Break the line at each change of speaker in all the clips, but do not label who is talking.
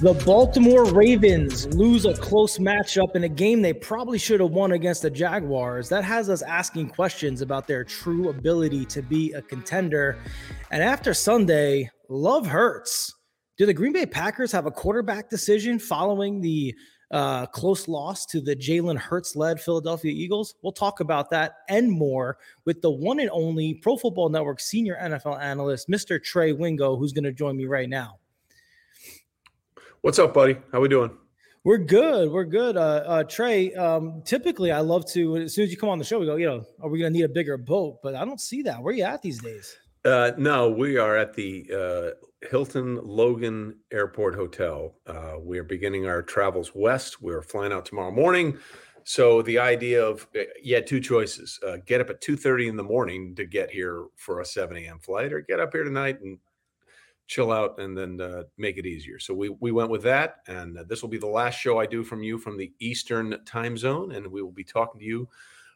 The Baltimore Ravens lose a close matchup in a game they probably should have won against the Jaguars. That has us asking questions about their true ability to be a contender. And after Sunday, love hurts. Do the Green Bay Packers have a quarterback decision following the uh, close loss to the Jalen Hurts led Philadelphia Eagles? We'll talk about that and more with the one and only Pro Football Network senior NFL analyst, Mr. Trey Wingo, who's going to join me right now.
What's up, buddy? How we doing?
We're good. We're good. Uh, uh, Trey, um, typically I love to, as soon as you come on the show, we go, you know, are we going to need a bigger boat? But I don't see that. Where are you at these days?
Uh, no, we are at the uh, Hilton Logan Airport Hotel. Uh, we are beginning our travels west. We're flying out tomorrow morning. So the idea of uh, you had two choices: uh, get up at two thirty in the morning to get here for a seven a.m. flight, or get up here tonight and chill out and then uh, make it easier. So we we went with that, and uh, this will be the last show I do from you from the Eastern Time Zone, and we will be talking to you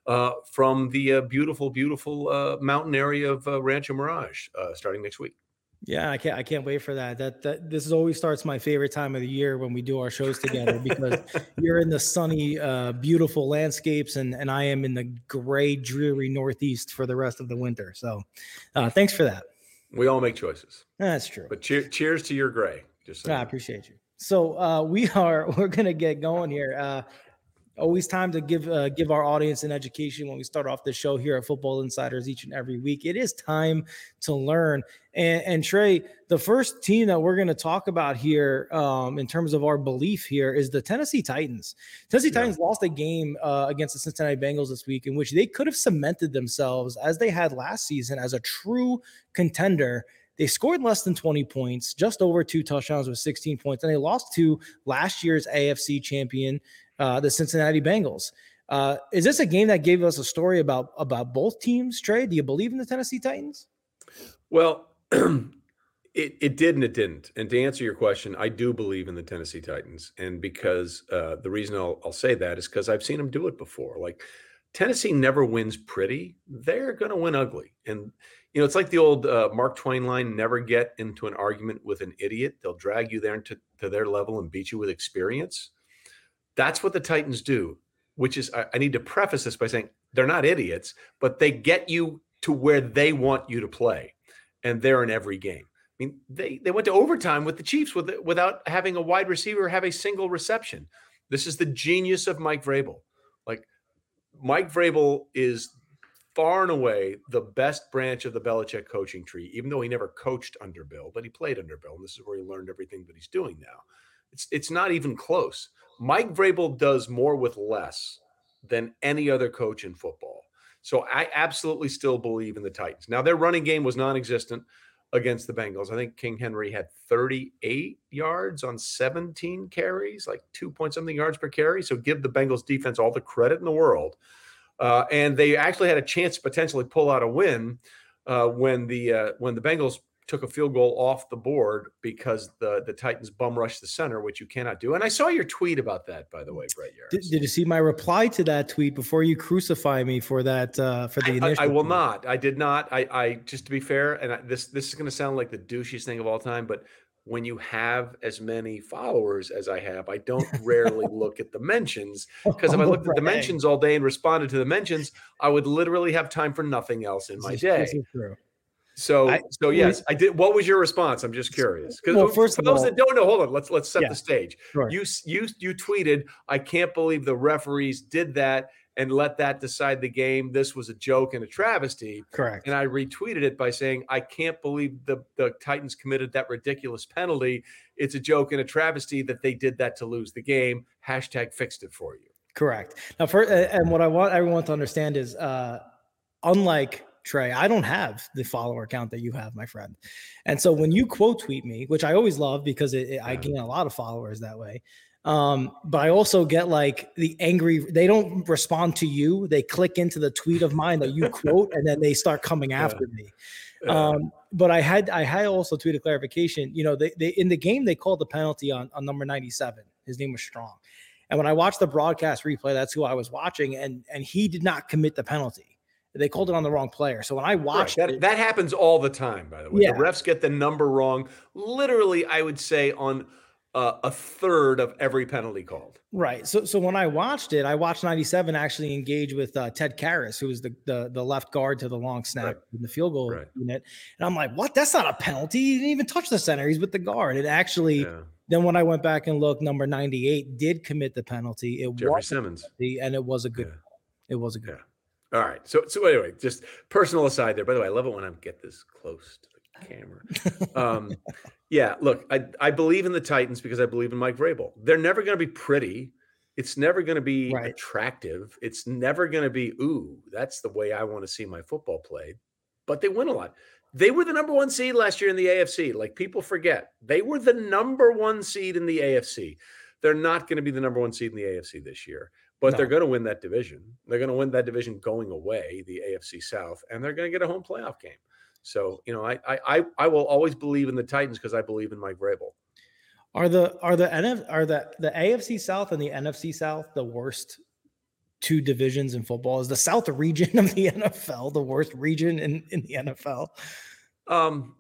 uh, from the uh, beautiful, beautiful uh, mountain area of uh, Rancho Mirage starting next week.
Yeah, I can't. I can't wait for that. That that this is always starts my favorite time of the year when we do our shows together because you're in the sunny, uh, beautiful landscapes, and and I am in the gray, dreary Northeast for the rest of the winter. So, uh, thanks for that.
We all make choices.
That's true.
But cheer, cheers to your gray.
Just so I appreciate you. So uh, we are we're gonna get going here. Uh, always time to give uh, give our audience an education when we start off the show here at Football Insiders each and every week. It is time to learn. And, and Trey, the first team that we're going to talk about here, um, in terms of our belief here, is the Tennessee Titans. Tennessee yeah. Titans lost a game uh, against the Cincinnati Bengals this week, in which they could have cemented themselves as they had last season as a true contender. They scored less than 20 points, just over two touchdowns with 16 points, and they lost to last year's AFC champion uh, the Cincinnati Bengals. Uh, is this a game that gave us a story about about both teams? Trey, do you believe in the Tennessee Titans?
Well, it it did and it didn't. And to answer your question, I do believe in the Tennessee Titans, and because uh, the reason I'll, I'll say that is because I've seen them do it before. Like Tennessee never wins pretty; they're going to win ugly. And you know, it's like the old uh, Mark Twain line: "Never get into an argument with an idiot; they'll drag you there into to their level and beat you with experience." That's what the Titans do, which is, I, I need to preface this by saying they're not idiots, but they get you to where they want you to play. And they're in every game. I mean, they, they went to overtime with the Chiefs with, without having a wide receiver have a single reception. This is the genius of Mike Vrabel. Like, Mike Vrabel is far and away the best branch of the Belichick coaching tree, even though he never coached under Bill, but he played under Bill. And this is where he learned everything that he's doing now. It's, it's not even close. Mike Vrabel does more with less than any other coach in football. So I absolutely still believe in the Titans. Now their running game was non-existent against the Bengals. I think King Henry had 38 yards on 17 carries, like two point something yards per carry. So give the Bengals defense all the credit in the world. Uh, and they actually had a chance to potentially pull out a win uh, when the uh, when the Bengals took a field goal off the board because the the Titans bum rushed the center, which you cannot do. And I saw your tweet about that, by the way, Brett
Did, did, you see my reply to that tweet before you crucify me for that uh, for the initial?
I, I, I will not. I did not. I, I just to be fair, and I, this this is going to sound like the douchiest thing of all time, but when you have as many followers as I have, I don't rarely look at the mentions because if I looked at the mentions all day and responded to the mentions, I would literally have time for nothing else in my day. So, I, so yes, I did. What was your response? I'm just curious. Because well, first for those all, that don't know, hold on. Let's let's set yeah, the stage. Sure. You you you tweeted, "I can't believe the referees did that and let that decide the game. This was a joke and a travesty."
Correct.
And I retweeted it by saying, "I can't believe the the Titans committed that ridiculous penalty. It's a joke and a travesty that they did that to lose the game." Hashtag fixed it for you.
Correct. Now, for and what I want everyone to understand is, uh, unlike Trey, I don't have the follower count that you have, my friend. And so when you quote tweet me, which I always love because it, it, I gain a lot of followers that way. Um, but I also get like the angry, they don't respond to you. They click into the tweet of mine that you quote and then they start coming after yeah. me. Um, but I had I had also tweeted clarification. You know, they, they in the game they called the penalty on, on number 97. His name was Strong. And when I watched the broadcast replay, that's who I was watching, and and he did not commit the penalty they called it on the wrong player. So when I watched
right. that,
it,
that happens all the time, by the way. Yeah. The refs get the number wrong. Literally, I would say on uh, a third of every penalty called.
Right. So so when I watched it, I watched 97 actually engage with uh, Ted Karras, who was the, the the left guard to the long snap right. in the field goal right. unit. And I'm like, what? That's not a penalty. He didn't even touch the center. He's with the guard. It actually yeah. then when I went back and looked, number 98 did commit the penalty. It
Jeffery was Simmons.
and it was a good yeah. it was a good.
Yeah. All right. So so anyway, just personal aside there. By the way, I love it when I get this close to the camera. Um yeah, look, I, I believe in the Titans because I believe in Mike Vrabel. They're never going to be pretty. It's never going to be right. attractive. It's never going to be, ooh, that's the way I want to see my football played. But they win a lot. They were the number one seed last year in the AFC. Like people forget, they were the number one seed in the AFC. They're not going to be the number one seed in the AFC this year, but no. they're going to win that division. They're going to win that division going away, the AFC South, and they're going to get a home playoff game. So you know, I I I will always believe in the Titans because I believe in Mike Vrabel.
Are the are the NF are the the AFC South and the NFC South the worst two divisions in football? Is the South region of the NFL the worst region in in the NFL?
Um,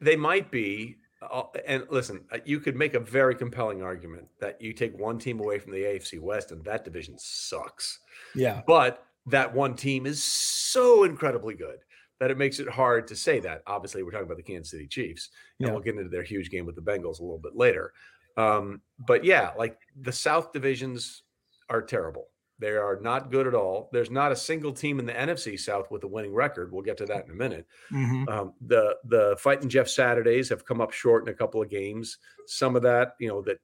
they might be. Uh, and listen, uh, you could make a very compelling argument that you take one team away from the AFC West and that division sucks.
Yeah.
But that one team is so incredibly good that it makes it hard to say that. Obviously, we're talking about the Kansas City Chiefs, and yeah. we'll get into their huge game with the Bengals a little bit later. Um, but yeah, like the South divisions are terrible. They are not good at all. There's not a single team in the NFC South with a winning record. We'll get to that in a minute. Mm-hmm. Um, the the fighting Jeff Saturdays have come up short in a couple of games. Some of that, you know, that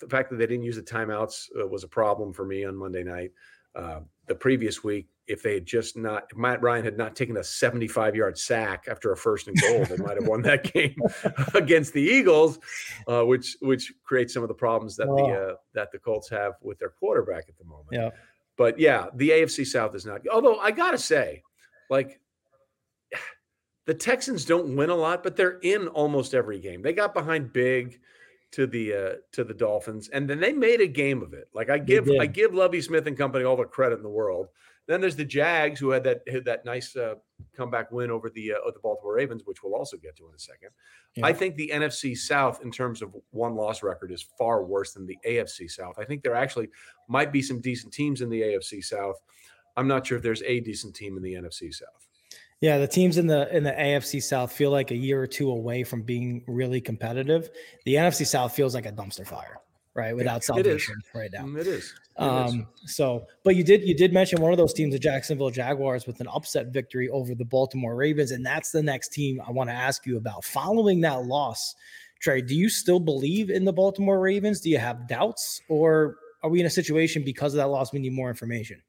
the fact that they didn't use the timeouts uh, was a problem for me on Monday night. Uh, the previous week, if they had just not, if Matt Ryan had not taken a 75 yard sack after a first and goal, they might have won that game against the Eagles, uh, which which creates some of the problems that oh. the uh, that the Colts have with their quarterback at the moment.
Yeah.
But yeah, the AFC South is not. Although I gotta say, like the Texans don't win a lot, but they're in almost every game. They got behind big to the uh, to the Dolphins, and then they made a game of it. Like I give I give Lovie Smith and company all the credit in the world. Then there's the Jags who had that had that nice uh, comeback win over the uh, the Baltimore Ravens, which we'll also get to in a second. Yeah. I think the NFC South, in terms of one loss record, is far worse than the AFC South. I think there actually might be some decent teams in the AFC South. I'm not sure if there's a decent team in the NFC South.
Yeah, the teams in the in the AFC South feel like a year or two away from being really competitive. The NFC South feels like a dumpster fire, right? Without salvation right now.
Mm, it is.
It um, is. so but you did you did mention one of those teams, the Jacksonville Jaguars, with an upset victory over the Baltimore Ravens, and that's the next team I want to ask you about. Following that loss, Trey, do you still believe in the Baltimore Ravens? Do you have doubts, or are we in a situation because of that loss we need more information?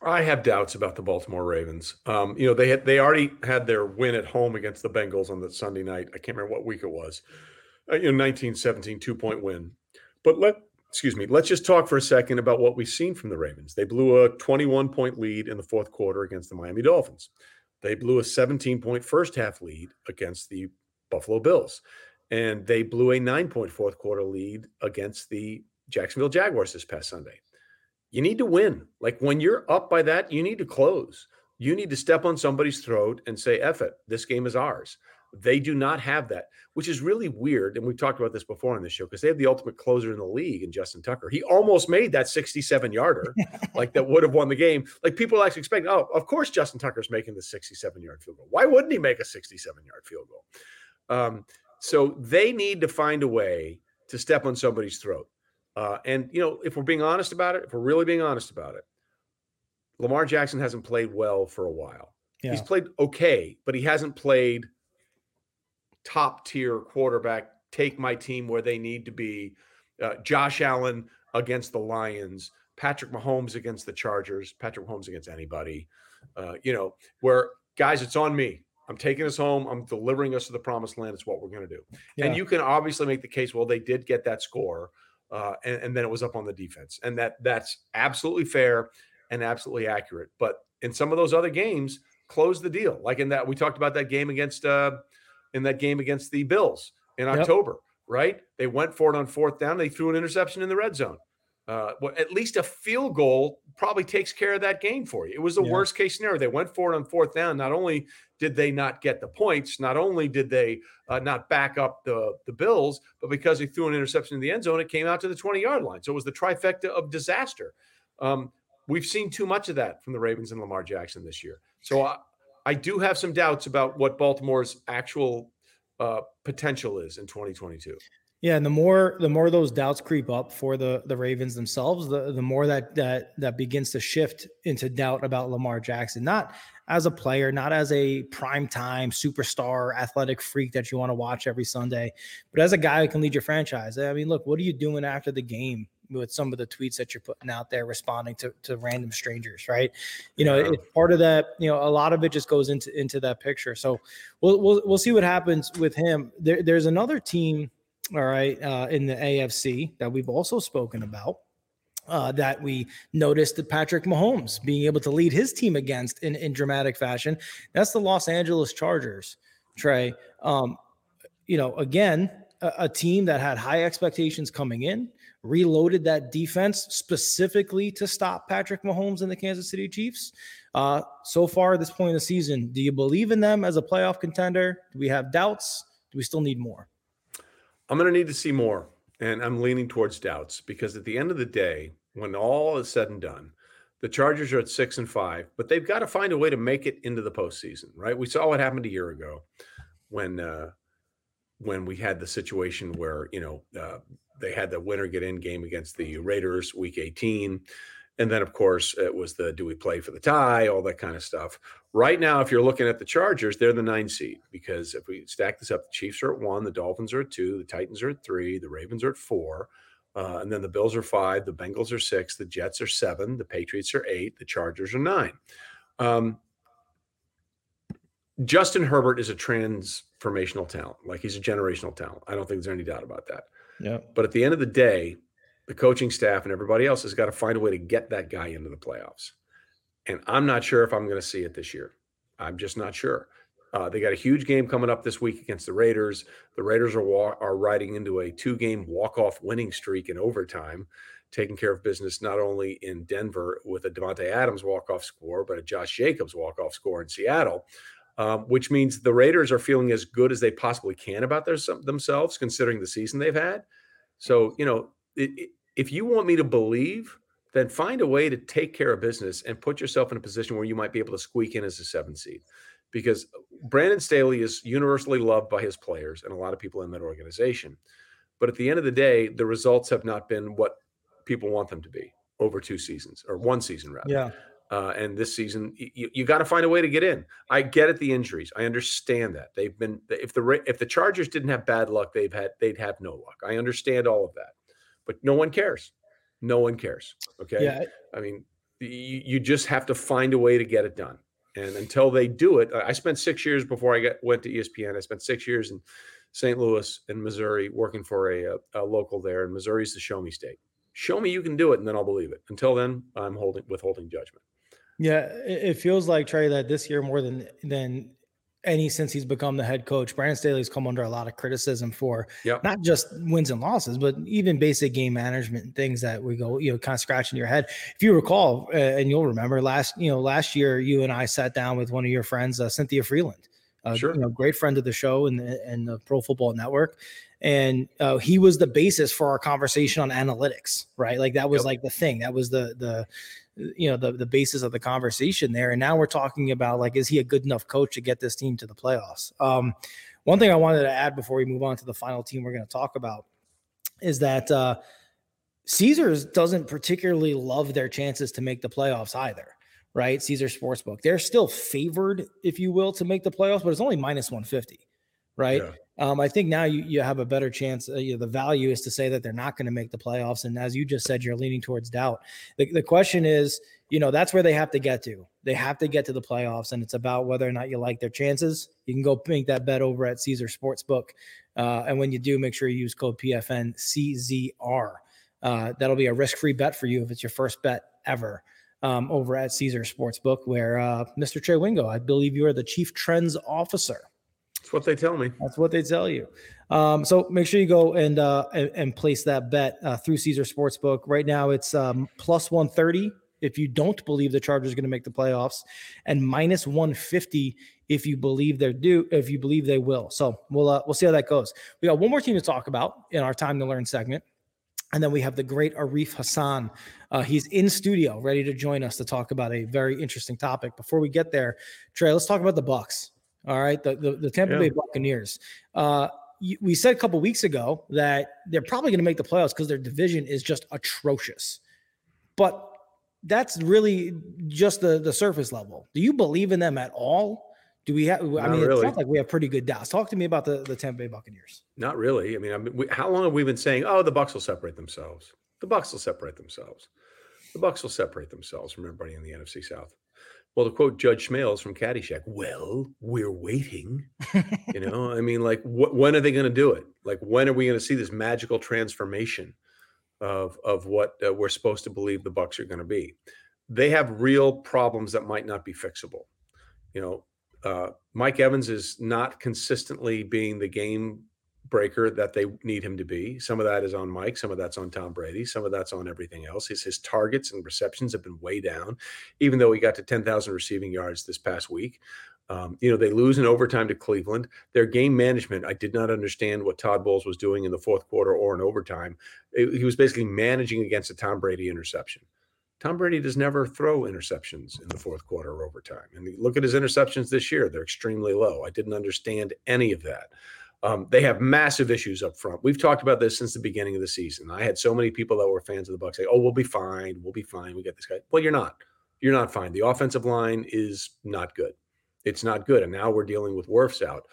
I have doubts about the Baltimore Ravens. Um, you know, they had they already had their win at home against the Bengals on the Sunday night. I can't remember what week it was. Uh, you know, 1917 two point win. But let excuse me, let's just talk for a second about what we've seen from the Ravens. They blew a 21 point lead in the fourth quarter against the Miami Dolphins. They blew a 17 point first half lead against the Buffalo Bills. And they blew a nine point fourth quarter lead against the Jacksonville Jaguars this past Sunday you need to win. Like when you're up by that, you need to close. You need to step on somebody's throat and say, F it, this game is ours. They do not have that, which is really weird. And we've talked about this before on this show because they have the ultimate closer in the league in Justin Tucker. He almost made that 67 yarder, like that would have won the game. Like people actually expect, oh, of course Justin Tucker's making the 67 yard field goal. Why wouldn't he make a 67 yard field goal? Um, so they need to find a way to step on somebody's throat. Uh, and you know, if we're being honest about it, if we're really being honest about it, Lamar Jackson hasn't played well for a while. Yeah. He's played okay, but he hasn't played top tier quarterback. Take my team where they need to be. Uh, Josh Allen against the Lions, Patrick Mahomes against the Chargers, Patrick Mahomes against anybody. Uh, you know, where guys, it's on me. I'm taking us home. I'm delivering us to the promised land. It's what we're going to do. Yeah. And you can obviously make the case. Well, they did get that score uh, and, and, then it was up on the defense, and that that's absolutely fair and absolutely accurate. But in some of those other games, close the deal. Like in that we talked about that game against uh, in that game against the Bills in October, yep. right? They went for it on fourth down. They threw an interception in the red zone. uh, well, at least a field goal probably takes care of that game for you. It was the yeah. worst case scenario. They went for it on fourth down. Not only did they not get the points, not only did they uh, not back up the, the Bills, but because he threw an interception in the end zone, it came out to the 20 yard line. So it was the trifecta of disaster. Um, we've seen too much of that from the Ravens and Lamar Jackson this year. So I, I do have some doubts about what Baltimore's actual uh, potential is in 2022.
Yeah, and the more the more those doubts creep up for the the Ravens themselves, the the more that that that begins to shift into doubt about Lamar Jackson, not as a player, not as a prime time superstar athletic freak that you want to watch every Sunday, but as a guy who can lead your franchise. I mean, look, what are you doing after the game with some of the tweets that you're putting out there, responding to to random strangers, right? You know, yeah. it's part of that. You know, a lot of it just goes into into that picture. So we'll we'll we'll see what happens with him. There, there's another team all right, uh, in the AFC that we've also spoken about. Uh, that we noticed that Patrick Mahomes being able to lead his team against in, in dramatic fashion. That's the Los Angeles Chargers, Trey. Um, you know, again, a, a, team that had high expectations coming in, reloaded that defense specifically to stop Patrick Mahomes and the Kansas City Chiefs. Uh, so far, at this point in the season, do you believe in them as a playoff contender? Do we have doubts? Do we still need more?
I'm going to need to see more. And I'm leaning towards doubts because at the end of the day, when all is said and done, the Chargers are at six and five, but they've got to find a way to make it into the postseason, right? We saw what happened a year ago when uh, when we had the situation where you know uh, they had the winner get in game against the Raiders week 18. And then, of course, it was the do we play for the tie, all that kind of stuff. Right now, if you're looking at the Chargers, they're the nine seed because if we stack this up, the Chiefs are at one, the Dolphins are at two, the Titans are at three, the Ravens are at four, uh, and then the Bills are five, the Bengals are six, the Jets are seven, the Patriots are eight, the Chargers are nine. Um, Justin Herbert is a transformational talent. Like he's a generational talent. I don't think there's any doubt about that.
Yeah.
But at the end of the day, the coaching staff and everybody else has got to find a way to get that guy into the playoffs. And I'm not sure if I'm going to see it this year. I'm just not sure. Uh, they got a huge game coming up this week against the Raiders. The Raiders are wa- are riding into a two game walk off winning streak in overtime, taking care of business not only in Denver with a Davante Adams walk off score, but a Josh Jacobs walk off score in Seattle. Um, which means the Raiders are feeling as good as they possibly can about their, themselves, considering the season they've had. So, you know, it, it, if you want me to believe, then find a way to take care of business and put yourself in a position where you might be able to squeak in as a seven seed. Because Brandon Staley is universally loved by his players and a lot of people in that organization. But at the end of the day, the results have not been what people want them to be over two seasons or one season rather.
Yeah.
Uh, and this season, you, you got to find a way to get in. I get it, the injuries. I understand that they've been. If the if the Chargers didn't have bad luck, they've had they'd have no luck. I understand all of that but no one cares. No one cares. Okay.
Yeah.
I mean, you, you just have to find a way to get it done. And until they do it, I spent six years before I got, went to ESPN. I spent six years in St. Louis and Missouri working for a, a, a local there. And Missouri's the show me state. Show me you can do it, and then I'll believe it. Until then, I'm holding withholding judgment.
Yeah, it feels like Trey that this year more than than any since he's become the head coach. Brandon Staley's come under a lot of criticism for
yep.
not just wins and losses, but even basic game management things that we go, you know, kind of scratching your head. If you recall, uh, and you'll remember last, you know, last year you and I sat down with one of your friends, uh, Cynthia Frelund, uh,
sure.
you know, great friend of the show and and the Pro Football Network, and uh, he was the basis for our conversation on analytics, right? Like that was yep. like the thing. That was the the you know the the basis of the conversation there and now we're talking about like is he a good enough coach to get this team to the playoffs um, one thing i wanted to add before we move on to the final team we're going to talk about is that uh, caesars doesn't particularly love their chances to make the playoffs either right caesar sportsbook they're still favored if you will to make the playoffs but it's only minus 150 right? Yeah. Um, I think now you, you have a better chance. Uh, you know, the value is to say that they're not going to make the playoffs. And as you just said, you're leaning towards doubt. The, the question is, you know, that's where they have to get to. They have to get to the playoffs, and it's about whether or not you like their chances. You can go make that bet over at Caesar Sportsbook. Uh, and when you do, make sure you use code PFN CZR. Uh, that'll be a risk free bet for you if it's your first bet ever. Um, over at Caesar Sportsbook, where uh, Mr. Trey Wingo, I believe you are the chief trends officer
what they tell me.
That's what they tell you. Um, so make sure you go and uh, and, and place that bet uh, through Caesar Sportsbook. Right now, it's um, plus one thirty if you don't believe the Chargers are going to make the playoffs, and minus one fifty if you believe they're due. If you believe they will. So we'll uh, we'll see how that goes. We got one more team to talk about in our time to learn segment. And then we have the great Arif Hassan. Uh, he's in studio, ready to join us to talk about a very interesting topic. Before we get there, Trey, let's talk about the Bucks. All right, the the, the Tampa yeah. Bay Buccaneers. Uh, we said a couple weeks ago that they're probably going to make the playoffs because their division is just atrocious. But that's really just the the surface level. Do you believe in them at all? Do we have? I mean, really. it sounds like we have pretty good doubts. Talk to me about the the Tampa Bay Buccaneers.
Not really. I mean, I mean we, how long have we been saying, "Oh, the Bucks will separate themselves. The Bucks will separate themselves. The Bucks will separate themselves from everybody in the NFC South." Well, to quote Judge Smails from Caddyshack, well, we're waiting. you know, I mean, like, wh- when are they going to do it? Like, when are we going to see this magical transformation of of what uh, we're supposed to believe the Bucks are going to be? They have real problems that might not be fixable. You know, uh, Mike Evans is not consistently being the game breaker that they need him to be. Some of that is on Mike, some of that's on Tom Brady, some of that's on everything else. His, his targets and receptions have been way down, even though he got to 10,000 receiving yards this past week. Um, you know, they lose in overtime to Cleveland. Their game management, I did not understand what Todd Bowles was doing in the fourth quarter or in overtime. It, he was basically managing against a Tom Brady interception. Tom Brady does never throw interceptions in the fourth quarter or overtime. And look at his interceptions this year; they're extremely low. I didn't understand any of that. Um, they have massive issues up front. We've talked about this since the beginning of the season. I had so many people that were fans of the Bucks say, "Oh, we'll be fine. We'll be fine. We get this guy." Well, you're not. You're not fine. The offensive line is not good. It's not good, and now we're dealing with Wirfs out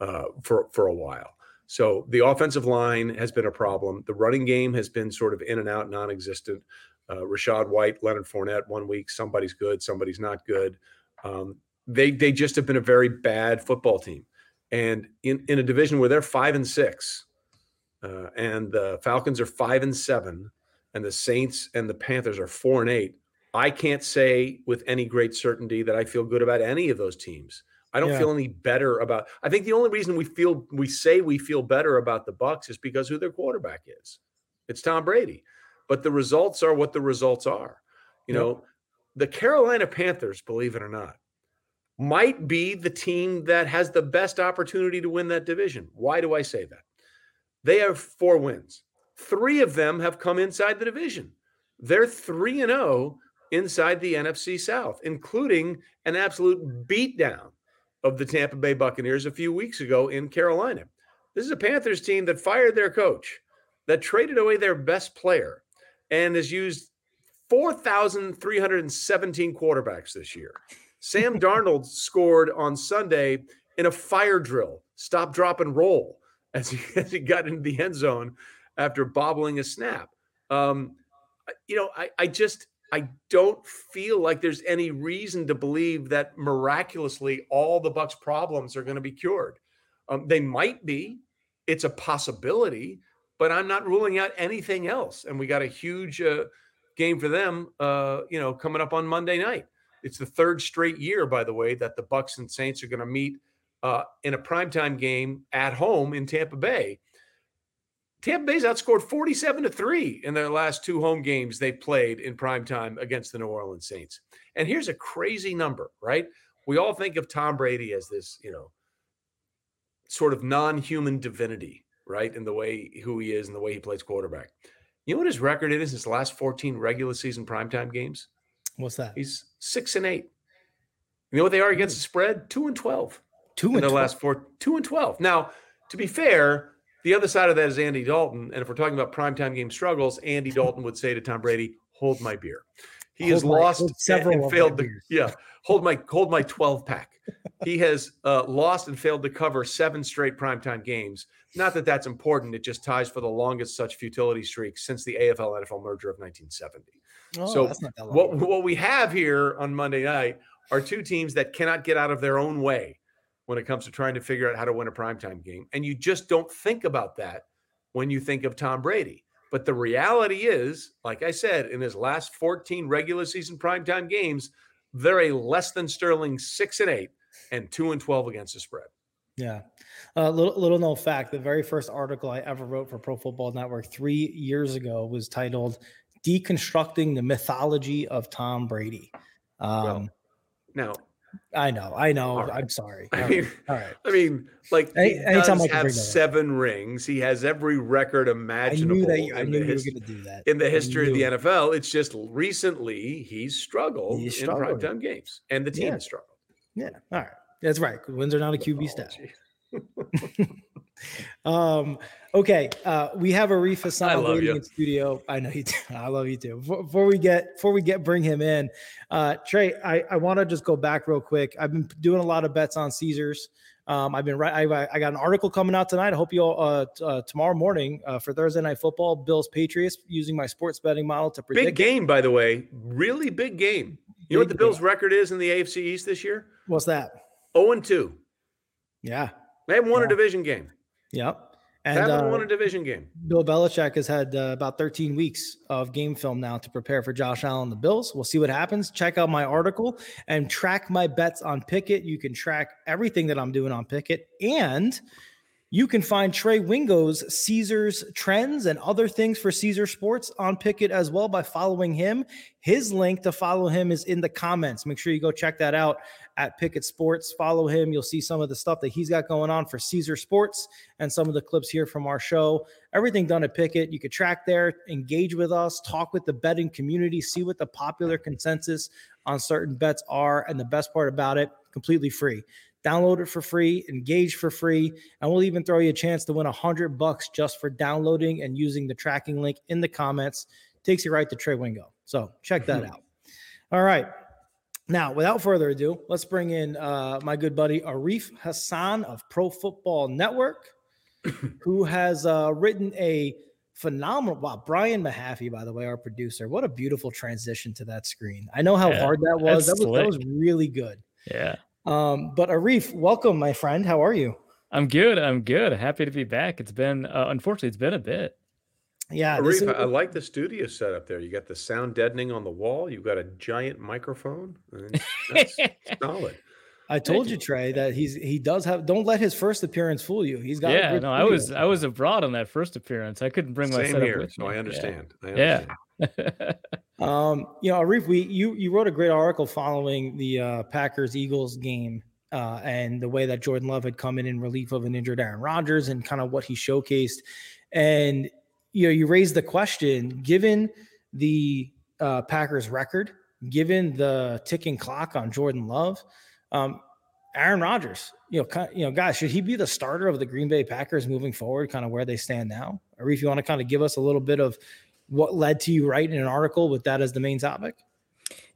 uh, for for a while. So the offensive line has been a problem. The running game has been sort of in and out, non-existent. Uh, Rachaad White, Leonard Fournette, one week somebody's good, somebody's not good. Um, they they just have been a very bad football team and in, in a division where they're five and six, uh, and the Falcons are five and seven, and the Saints and the Panthers are four and eight, I can't say with any great certainty that I feel good about any of those teams. I don't yeah. feel any better about. I think the only reason we feel we say we feel better about the Bucks is because who their quarterback is. It's Tom Brady, but the results are what the results are. You yep. know, the Carolina Panthers, believe it or not, might be the team that has the best opportunity to win that division. Why do I say that? They have four wins. Three of them have come inside the division. They're 3 and 0 inside the NFC South, including an absolute beatdown of the Tampa Bay Buccaneers a few weeks ago in Carolina. This is a Panthers team that fired their coach, that traded away their best player, and has used 4,317 quarterbacks this year. Sam Darnold scored on Sunday in a fire drill, stop, drop, and roll as he, as he got into the end zone after bobbling a snap. Um, you know, I, I just I don't feel like there's any reason to believe that miraculously all the Bucks' problems are going to be cured. Um, they might be. It's a possibility, but I'm not ruling out anything else. And we got a huge uh, game for them, uh, you know, coming up on Monday night. It's the third straight year, by the way, that the Bucks and Saints are going to meet uh, in a primetime game at home in Tampa Bay. Tampa Bay's outscored 47 to 3 in their last two home games they played in primetime against the New Orleans Saints. And here's a crazy number, right? We all think of Tom Brady as this, you know, sort of non-human divinity, right? In the way who he is and the way he plays quarterback. You know what his record is in his last 14 regular season primetime games?
What's that?
He's six and eight. You know what they are against the spread? Two and twelve.
Two
in
the 12.
last four. Two and twelve. Now, to be fair, the other side of that is Andy Dalton. And if we're talking about primetime game struggles, Andy Dalton would say to Tom Brady, "Hold my beer." He hold has my, lost several and failed to yeah hold my hold my twelve pack. he has uh, lost and failed to cover seven straight primetime games. Not that that's important. It just ties for the longest such futility streak since the AFL NFL merger of 1970. Oh, so what what we have here on Monday night are two teams that cannot get out of their own way when it comes to trying to figure out how to win a primetime game. And you just don't think about that when you think of Tom Brady. But the reality is, like I said, in his last 14 regular season primetime games, they're a less than sterling six and eight and two and 12 against the spread.
Yeah. Uh, little little known fact: the very first article I ever wrote for Pro Football Network three years ago was titled "Deconstructing the Mythology of Tom Brady." Um,
well, now
I know, I know. Right. I'm sorry.
All I mean, all right. I mean, like he Any, does have seven rings. He has every record imaginable. I knew that you, I knew you his, were going to do that. In the history of the NFL, it's just recently he's struggled he's in primetime games, and the team yeah. has struggled.
Yeah. All right. That's right. Wins are not a QB stat. um, okay. Uh, we have Arif Hassan waiting in studio. I know you do. I love you too. Before, before we get before we get bring him in, uh, Trey, I, I want to just go back real quick. I've been doing a lot of bets on Caesars. Um, I've been right. I, I, got an article coming out tonight. I hope you all uh, t- uh, tomorrow morning uh, for Thursday night football. Bills Patriots using my sports betting model to predict.
Big game, by the way. Really big game. You big know what the Bills' game. record is in the AFC East this year?
What's that?
Zero oh and two.
Yeah.
They haven't won yeah. a division game.
Yep.
And, haven't uh, won a division game.
Bill Belichick has had uh, about 13 weeks of game film now to prepare for Josh Allen the Bills. We'll see what happens. Check out my article and track my bets on Pikkit. You can track everything that I'm doing on Pikkit. And you can find Trey Wingo's Caesars trends and other things for Caesar Sports on Pikkit as well by following him. His link to follow him is in the comments. Make sure you go check that out at Pikkit Sports. Follow him. You'll see some of the stuff that he's got going on for Caesar Sports and some of the clips here from our show. Everything done at Pikkit. You could track there, engage with us, talk with the betting community, see what the popular consensus on certain bets are. And the best part about it, completely free. Download it for free, engage for free, and we'll even throw you a chance to win a hundred bucks just for downloading and using the tracking link in the comments. Takes you right to Trey Wingo. So check that out. All right. Now, without further ado, let's bring in uh, my good buddy Arif Hassan of Pro Football Network, who has uh, written a phenomenal. Wow, Brian Mahaffey, by the way, our producer. What a beautiful transition to that screen. I know how yeah, hard that was. That was, that was really good.
Yeah.
Um, but Arif, welcome, my friend. How are you?
I'm good. I'm good. Happy to be back. It's been, uh, unfortunately, it's been a bit.
Yeah,
Arif, is- I like the studio setup there. You got the sound deadening on the wall. You've got a giant microphone. That's solid.
I told you, Trey, that he's he does have. Don't let his first appearance fool you. He's got.
Yeah, no, I was I was abroad on that first appearance. I couldn't bring Same my setup here, with
so me. I understand.
Yeah. I understand.
yeah. um, you know, Arif, we you you wrote a great article following the uh, Packers Eagles game uh, and the way that Jordan Love had come in in relief of an injured Aaron Rodgers and kind of what he showcased, and you know, you raised the question, given the uh, Packers record, given the ticking clock on Jordan Love um, Aaron Rodgers, you know, you know, guys, should he be the starter of the Green Bay Packers moving forward, kind of where they stand now? Or if you want to kind of give us a little bit of what led to you writing an article with that as the main topic?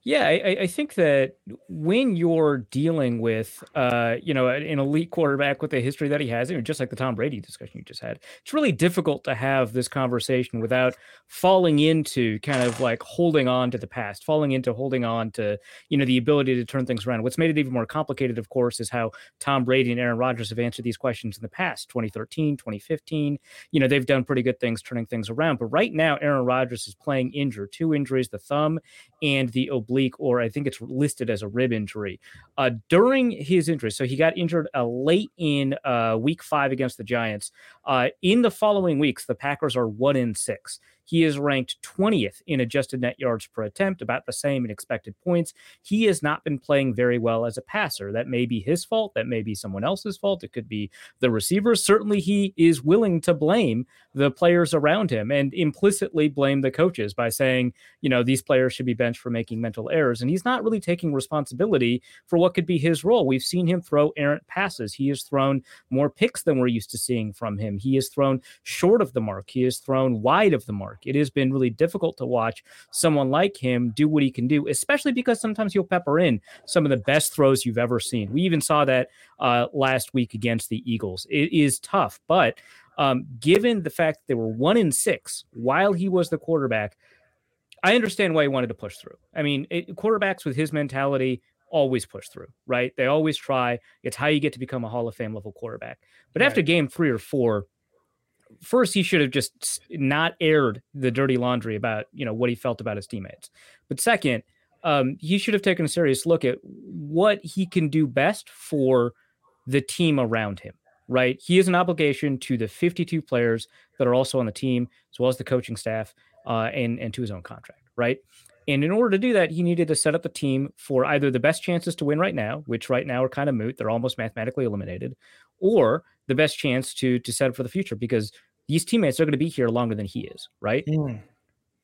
Yeah, I, I, think that when you're dealing with, uh, you know, an elite quarterback with the history that he has, just like the Tom Brady discussion you just had, it's really difficult to have this conversation without falling into kind of like holding on to the past, falling into holding on to, you know, the ability to turn things around. What's made it even more complicated, of course, is how Tom Brady and Aaron Rodgers have answered these questions in the past, 2013, 2015. You know, they've done pretty good things turning things around. But right now, Aaron Rodgers is playing injured, two injuries, the thumb and the oblique, or I think it's listed as a rib injury. Uh, during his injury, so he got injured uh, late in uh, week five against the Giants. Uh, in the following weeks, the Packers are one in six. He is ranked 20th in adjusted net yards per attempt, about the same in expected points. He has not been playing very well as a passer. That may be his fault. That may be someone else's fault. It could be the receivers. Certainly, he is willing to blame the players around him and implicitly blame the coaches by saying, you know, these players should be benched for making mental errors. And he's not really taking responsibility for what could be his role. We've seen him throw errant passes. He has thrown more picks than we're used to seeing from him. He has thrown short of the mark. He has thrown wide of the mark. It has been really difficult to watch someone like him do what he can do, especially because sometimes he'll pepper in some of the best throws you've ever seen. We even saw that uh, last week against the Eagles. It is tough, but um, given the fact that they were one in six while he was the quarterback, I understand why he wanted to push through. I mean, it, quarterbacks with his mentality always push through, right? They always try. It's how you get to become a Hall of Fame level quarterback. But right. after game three or four, first he should have just not aired the dirty laundry about you know what he felt about his teammates but second um, he should have taken a serious look at what he can do best for the team around him, right? He has an obligation to the 52 players that are also on the team, as well as the coaching staff, uh, and and to his own contract, right? And in order to do that, he needed to set up the team for either the best chances to win right now, which right now are kind of moot; they're almost mathematically eliminated, or the best chance to to set up for the future because these teammates are going to be here longer than he is, right? Mm.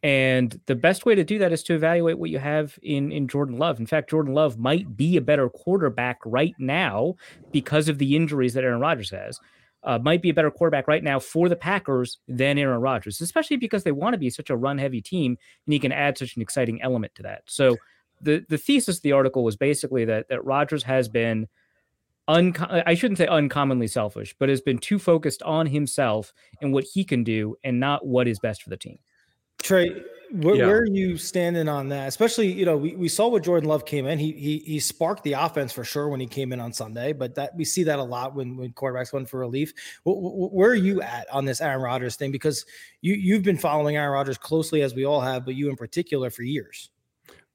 And the best way to do that is to evaluate what you have in in Jordan Love. In fact, Jordan Love might be a better quarterback right now because of the injuries that Aaron Rodgers has. Uh, might be a better quarterback right now for the Packers than Aaron Rodgers, especially because they want to be such a run heavy team and he can add such an exciting element to that. So the the thesis of the article was basically that that Rodgers has been unco- I shouldn't say uncommonly selfish, but has been too focused on himself and what he can do and not what is best for the team.
Trey, where, yeah. where, are you standing on that? Especially, you know, we, we saw what Jordan Love came in. He, he he sparked the offense for sure when he came in on Sunday, but that we see that a lot when when quarterbacks went for relief. Where are you at on this Aaron Rodgers thing? Because you you've been following Aaron Rodgers closely as we all have, but you in particular for years.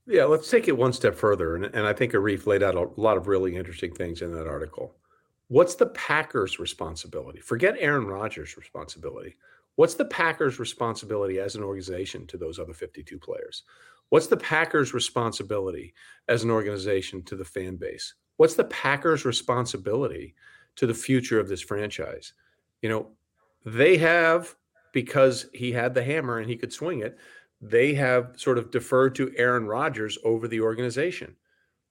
Yeah, let's take it one step further. And, and I think Arif laid out a lot of really interesting things in that article. What's the Packers' responsibility? Forget Aaron Rodgers' responsibility. What's the Packers' responsibility as an organization to those other 52 players? What's the Packers' responsibility as an organization to the fan base? What's the Packers' responsibility to the future of this franchise? You know, they have, because he had the hammer and he could swing it, they have sort of deferred to Aaron Rodgers over the organization.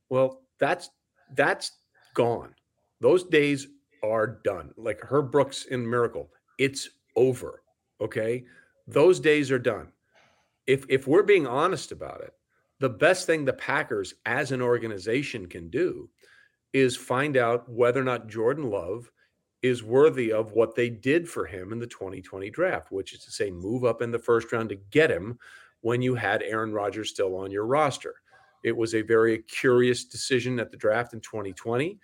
Well, that's that's gone. Those days are done. Like Herb Brooks in Miracle, it's over. Okay. Those days are done. If if we're being honest about it, the best thing the Packers as an organization can do is find out whether or not Jordan Love is worthy of what they did for him in the 2020 draft, which is to say, move up in the first round to get him when you had Aaron Rodgers still on your roster. It was a very curious decision at the draft in 2020,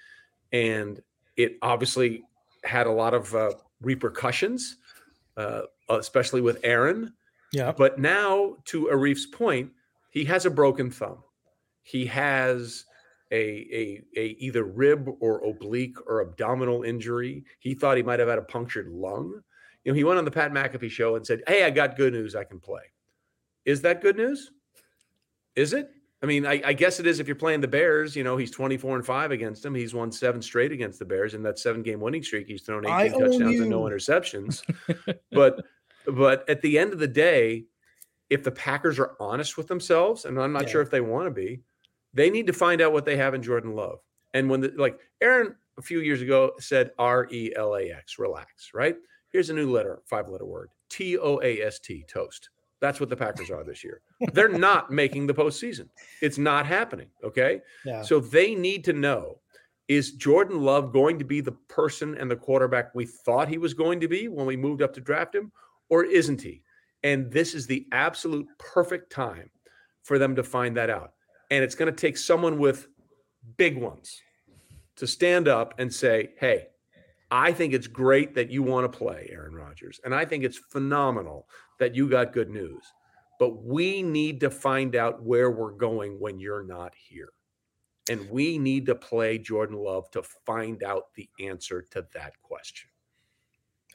and it obviously had a lot of uh, repercussions. Uh, uh, especially with Aaron.
Yeah.
But now, to Arif's point, he has a broken thumb. He has a, a, a either rib or oblique or abdominal injury. He thought he might have had a punctured lung. You know, he went on the Pat McAfee show and said, "Hey, I got good news. I can play." Is that good news? Is it? I mean, I, I, guess it is if you're playing the Bears. You know, he's 24 and five against them. He's won seven straight against the Bears in that seven game winning streak. He's thrown 18 touchdowns and no interceptions. but but at the end of the day, if the Packers are honest with themselves, and I'm not yeah. sure if they want to be, they need to find out what they have in Jordan Love. And when the like Aaron a few years ago said R E L A X, relax, right? Here's a new letter, five letter word T O A S T, toast. That's what the Packers are this year. They're not making the postseason. It's not happening. Okay. Yeah. So they need to know is Jordan Love going to be the person and the quarterback we thought he was going to be when we moved up to draft him? or isn't he? And this is the absolute perfect time for them to find that out. And it's going to take someone with big ones to stand up and say, hey, I think it's great that you want to play, Aaron Rodgers. And I think it's phenomenal that you got good news. But we need to find out where we're going when you're not here. And we need to play Jordan Love to find out the answer to that question.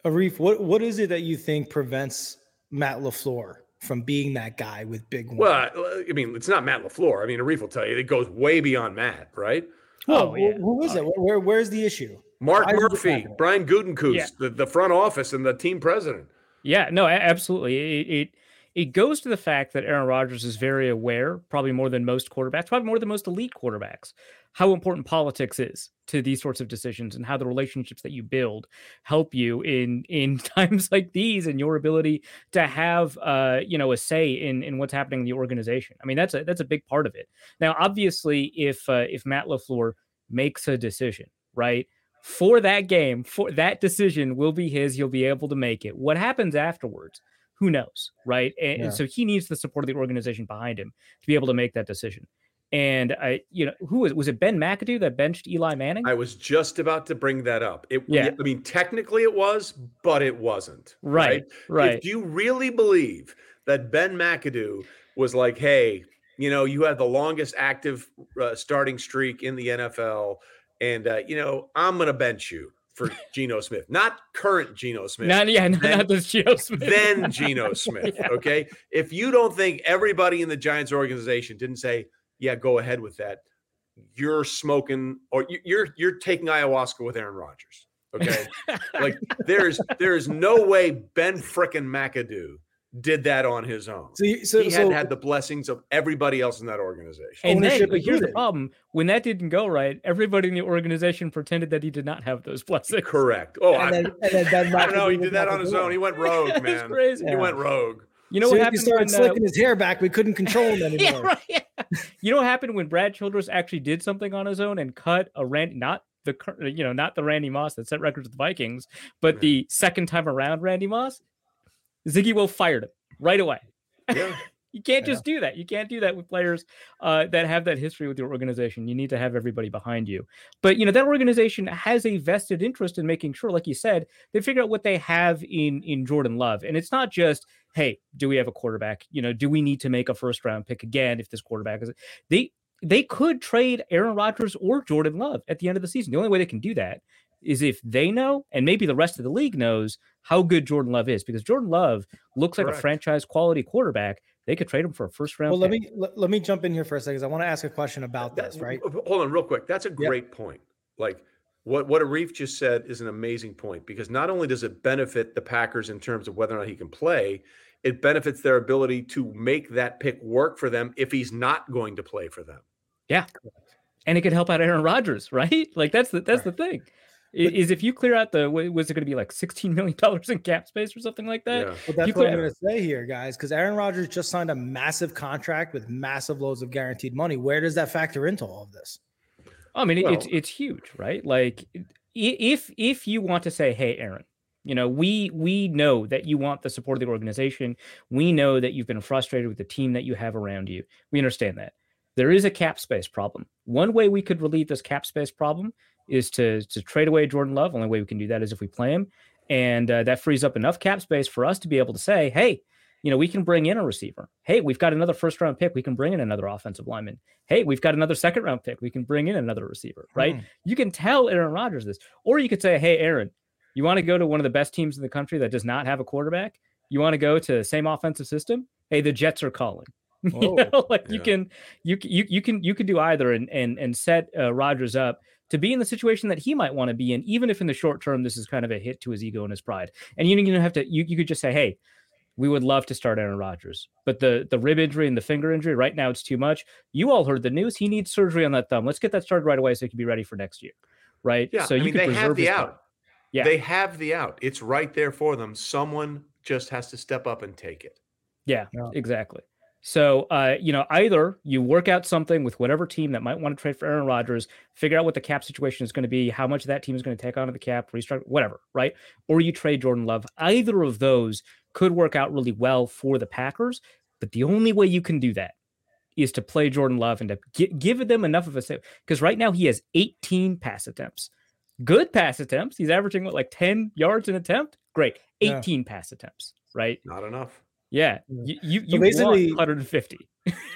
Arif, what what is it that you think prevents Matt LaFleur from being that guy with big
wins? Well, I mean, it's not Matt LaFleur. I mean, Arif will tell you it goes way beyond Matt, right?
Oh, yeah. who is oh, it? Where where's the issue?
Mark Why Murphy, Brian Gutekunst, yeah. the, the front office and the team president.
Yeah, no, absolutely. It, it it goes to the fact that Aaron Rodgers is very aware, probably more than most quarterbacks, probably more than most elite quarterbacks, how important politics is to these sorts of decisions and how the relationships that you build help you in in times like these and your ability to have uh you know a say in in what's happening in the organization. I mean that's a that's a big part of it. Now obviously if uh, if Matt LaFleur makes a decision, right? For that game, for that decision will be his, you'll be able to make it. What happens afterwards? who knows, right? And, yeah. and, so he needs the support of the organization behind him to be able to make that decision. And I, you know, who was was it? Ben McAdoo that benched Eli Manning.
I was just about to bring that up. It, yeah, I mean, technically it was, but it wasn't.
Right, right. right.
If you really believe that Ben McAdoo was like, hey, you know, you had the longest active uh, starting streak in the NFL and uh, you know I'm going to bench you for Geno Smith, not current Geno Smith.
Not yeah, not,
Then-
not this Geno Smith.
then Geno Smith. Okay. If you don't think everybody in the Giants organization didn't say, yeah, go ahead with that, you're smoking or you- you're you're taking ayahuasca with Aaron Rodgers. Okay. like there's there's no way Ben frickin' McAdoo did that on his own.
So, you- so,
he
so
had had the blessings of everybody else in that organization.
and then but here's the problem: when that didn't go right, everybody in the organization pretended that he did not have those blessings.
Correct. Oh,
and
I,
then, and then Ben
I don't know. He did that on his own. He went rogue, man.
crazy.
He
Yeah.
went rogue.
You know
So
what
he
happened
started
when, uh,
slicking his hair back. We couldn't control him anymore.
yeah,
anymore.
right. yeah. You know what happened when Brad Childress actually did something on his own and cut a Randy, not the cur- you know not the Randy Moss that set records with the Vikings, but
Yeah.
the second time around Randy Moss, Zygi Wilf fired him right away.
Yeah.
You can't just do that. You can't do that with players uh, that have that history with your organization. You need to have everybody behind you. But you know that organization has a vested interest in making sure, like you said, they figure out what they have in in Jordan Love, and it's not just hey, do we have a quarterback? You know, do we need to make a first round pick again if this quarterback is they they could trade Aaron Rodgers or Jordan Love at the end of the season. The only way they can do that is if they know, and maybe the rest of the league knows how good Jordan Love is, because Jordan Love looks like a franchise quality quarterback. They could trade him for a first round.
Well, let
pick.
me let, let me jump in here for a second. 'cause I want to ask a question about
That-
this, right?
Hold on, real quick. That's a great point. Like what what Arif just said is an amazing point because not only does it benefit the Packers in terms of whether or not he can play, it benefits their ability to make that pick work for them if he's not going to play for them. Yeah.
And it could help out Aaron Rodgers, right? Like that's the that's the thing. I-
But-
Is if you clear out the was it going to be like sixteen million dollars in cap space or something like that?
Yeah.
But that's
you
what I'm going to say here, guys, because Aaron Rodgers just signed a massive contract with massive loads of guaranteed money. Where does that factor into all of this?
I mean, it- it's it's huge, right? Like if if you want to say, "Hey, Aaron, you know, we we know that you want the support of the organization. We know that you've been frustrated with the team that you have around you. We understand that. There is a cap space problem. One way we could relieve this cap space problem is to to trade away Jordan Love. Only way we can do that is if we play him, and uh, that frees up enough cap space for us to be able to say, "Hey, you know, we can bring in a receiver. Hey, we've got another first round pick. We can bring in another offensive lineman. Hey, we've got another second round pick. We can bring in another receiver, right?
Hmm.
You can tell Aaron Rodgers this. Or you could say, hey, Aaron, you want to go to one of the best teams in the country that does not have a quarterback? You want to go to the same offensive system? Hey, the Jets are calling. you know, like you can you you you can you can do either and and and set uh, Rodgers up to be in the situation that he might want to be in, even if in the short term this is kind of a hit to his ego and his pride. And you don't have to you, you could just say, hey, we would love to start Aaron Rodgers, but the the rib injury and the finger injury right now it's too much. You all heard the news; he needs surgery on that thumb. Let's get that started right away so he can be ready for next year, right?
Yeah.
So
I
you
mean,
could
they
preserve
have the out.
spot. Yeah.
They have the out. It's right there for them. Someone just has to step up and take it.
Yeah,
Yeah.
exactly. So, uh, you know, either you work out something with whatever team that might want to trade for Aaron Rodgers, figure out what the cap situation is going to be, how much that team is going to take onto the cap, restart, whatever, right? Or you trade Jordan Love. Either of those could work out really well for the Packers, but the only way you can do that is to play Jordan Love and to gi- give them enough of a save. Because right now he has 18 pass attempts. Good pass attempts. He's averaging what, like 10 yards an attempt? Great.
Yeah.
18 pass attempts, right?
Not enough.
Yeah,
Yeah.
you you,
So
you
basically-
want 150.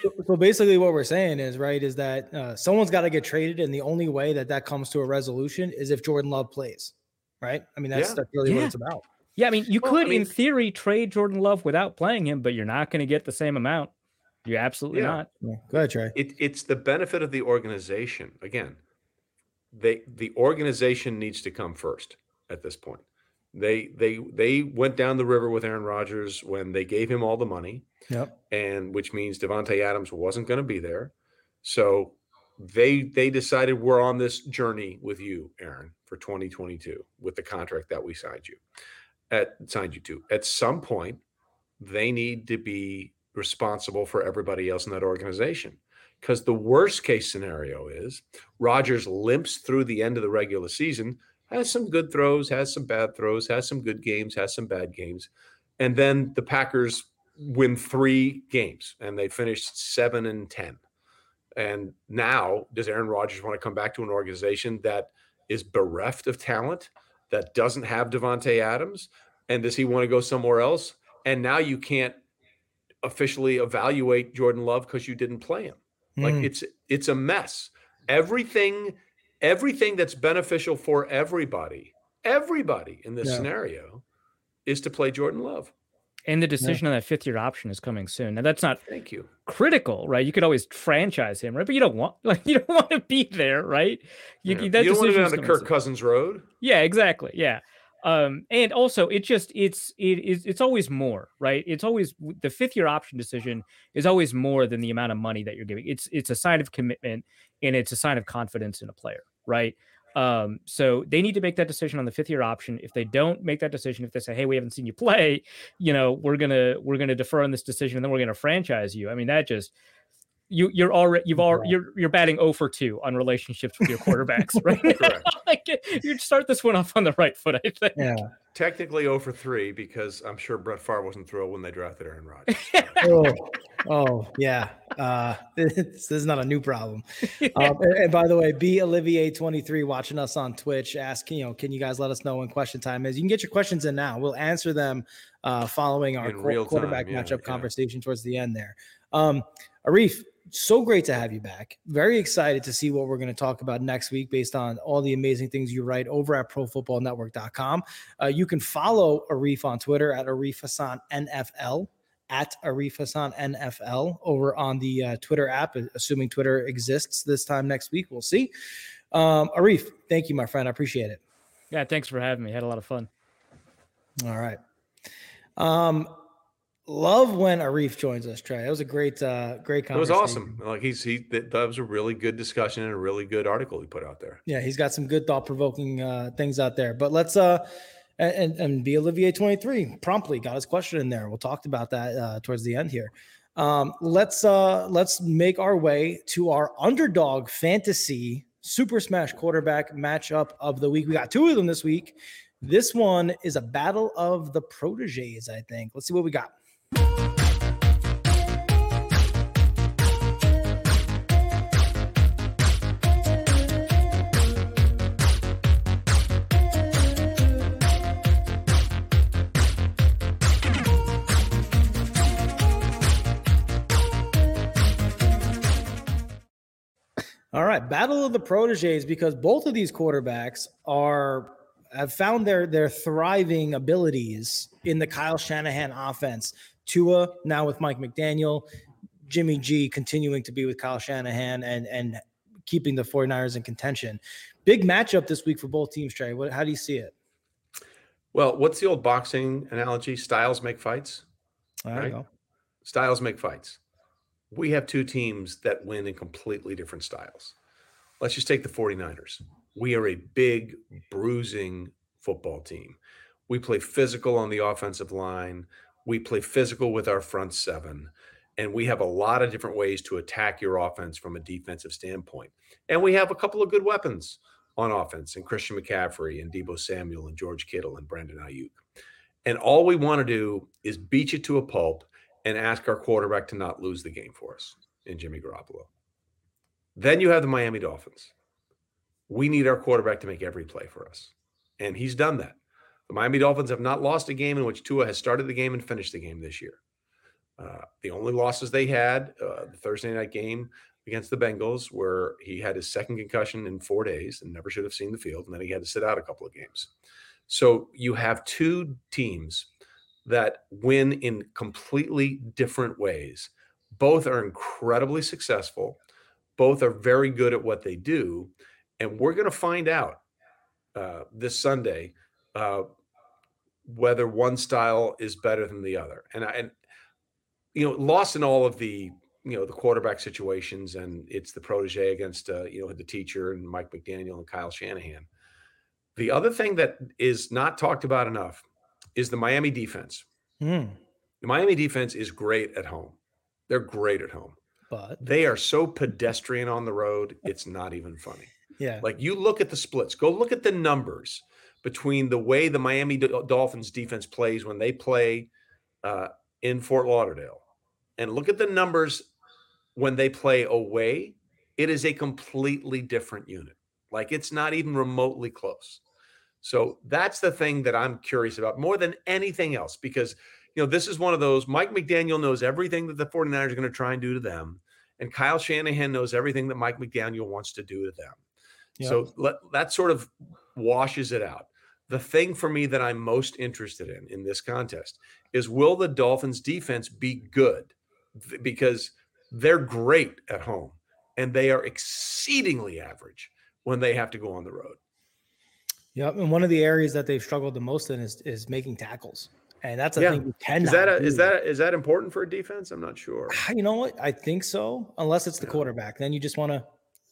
So, so basically, what we're saying is right is that uh, someone's got to get traded, and the only way that that comes to a resolution is if Jordan Love plays, right? I mean, that's
Yeah.
that's really
Yeah.
what it's about.
Yeah, I mean, you
Well, I
could, in theory, trade Jordan Love without playing him, but you're not going to get the same amount. You're absolutely
Yeah.
not.
Yeah. Go ahead, Trey.
It, it's the benefit of the organization. Again, they the organization needs to come first at this point. They they they went down the river with Aaron Rodgers when they gave him all the money,
Yep.
and which means Davante Adams wasn't going to be there. So they they decided we're on this journey with you, Aaron, for 2022 with the contract that we signed you at signed you to. At some point, they need to be responsible for everybody else in that organization. Because the worst case scenario is Rodgers limps through the end of the regular season, has some good throws, has some bad throws, has some good games, has some bad games. And then the Packers win three games and they finished seven and 10. And now, does Aaron Rodgers want to come back to an organization that is bereft of talent, that doesn't have Davante Adams? And does he want to go somewhere else? And now you can't officially evaluate Jordan Love because you didn't play him. Like
Mm.
it's it's a mess. Everything everything that's beneficial for everybody, everybody in this
Yeah.
scenario is to play Jordan Love.
And the decision on that fifth year option is coming soon. Now that's not
Thank you.
critical, right? You could always franchise him, right? But you don't want like you don't want to be there, right?
You,
that
you don't want to be on the Kirk
soon.
Cousins road.
Yeah, exactly. Yeah. Um, and also it just it's it is it's always more, right? It's always the fifth year option decision is always more than the amount of money that you're giving. It's it's a sign of commitment and it's a sign of confidence in a player, right? Um, so they need to make that decision on the fifth year option. If they don't make that decision, if they say, "Hey, we haven't seen you play," you know, we're gonna we're gonna defer on this decision, and then we're gonna franchise you. I mean, that just you you're already you've already you're you're batting 0 for 2 on relationships with your quarterbacks, right?
Correct.
like you start this one off on the right foot, I think.
Yeah.
Technically 0 for 3 because I'm sure Brett Favre wasn't thrilled when they drafted Aaron Rodgers.
oh, oh, yeah. Uh, this, this is not a new problem. Um, and, and by the way, B Olivier twenty three watching us on Twitch. asking, you know, can you guys let us know when question time is? You can get your questions in now. We'll answer them uh, following our qu-
real
quarterback
time, yeah,
matchup
yeah.
conversation towards the end there. Um, Arif, so great to have you back. Very excited to see what we're going to talk about next week based on all the amazing things you write over at profootballnetwork.com. Uh, you can follow Arif on Twitter at Arif Hassan NFL at Arif Hassan NFL over on the uh, Twitter app, assuming Twitter exists this time next week. We'll see. Um, Arif, thank you, my friend. I appreciate it.
Yeah, thanks for having me. Had a lot of fun.
All right. Um, love when Arif joins us, Trey. That was a great, uh, great conversation.
It was awesome. Like he's he that, that was a really good discussion and a really good article he put out there.
Yeah, he's got some good thought provoking uh, things out there. But let's uh and and be Olivier twenty three promptly got his question in there. We'll talk about that uh, towards the end here. Um, let's uh let's make our way to our underdog fantasy Super Smash quarterback matchup of the week. We got two of them this week. This one is a battle of the proteges, I think. Let's see what we got. All right, battle of the proteges because both of these quarterbacks are have found their their thriving abilities in the Kyle Shanahan offense. Tua now with Mike McDaniel, Jimmy G continuing to be with Kyle Shanahan and and keeping the 49ers in contention. Big matchup this week for both teams, Trey. What how do you see it?
Well, what's the old boxing analogy? Styles make fights.
There you
Right.
go.
Styles make fights. We have two teams that win in completely different styles. Let's just take the 49ers. We are a big, bruising football team. We play physical on the offensive line. We play physical with our front seven. And we have a lot of different ways to attack your offense from a defensive standpoint. And we have a couple of good weapons on offense and Christian McCaffrey and Deebo Samuel and George Kittle and Brandon Aiyuk. And all we want to do is beat you to a pulp and ask our quarterback to not lose the game for us in Jimmy Garoppolo. Then you have the Miami Dolphins. We need our quarterback to make every play for us. And he's done that. The Miami Dolphins have not lost a game in which Tua has started the game and finished the game this year. Uh, the only losses they had, uh, the Thursday night game against the Bengals, where he had his second concussion in four days and never should have seen the field, and then he had to sit out a couple of games. So you have two teams that win in completely different ways. Both are incredibly successful. Both are very good at what they do. And we're going to find out uh, this Sunday uh, whether one style is better than the other. And, I, and, you know, lost in all of the, you know, the quarterback situations and it's the protege against, uh, you know, the teacher and Mike McDaniel and Kyle Shanahan. The other thing that is not talked about enough is the Miami defense.
Hmm,
The Miami defense is great at home. They're great at home.
but
They are so pedestrian on the road, it's not even funny.
yeah,
Like you look at the splits, go look at the numbers between the way the Miami Dol- Dolphins defense plays when they play uh, in Fort Lauderdale and look at the numbers when they play away. It is a completely different unit. Like it's not even remotely close. So that's the thing that I'm curious about more than anything else because you know this is one of those Mike McDaniel knows everything that the 49ers are going to try and do to them and Kyle Shanahan knows everything that Mike McDaniel wants to do to them. Yep. So let, that sort of washes it out. The thing for me that I'm most interested in in this contest is will the Dolphins defense be good? Because they're great at home and they are exceedingly average when they have to go on the road.
Yep, and one of the areas that they've struggled the most in is is making tackles, and that's a
yeah.
thing you
cannot. Is that a, is that is that important for a defense? I'm not sure.
Ah, you know what? I think so, unless it's the yeah. quarterback. Then you just want to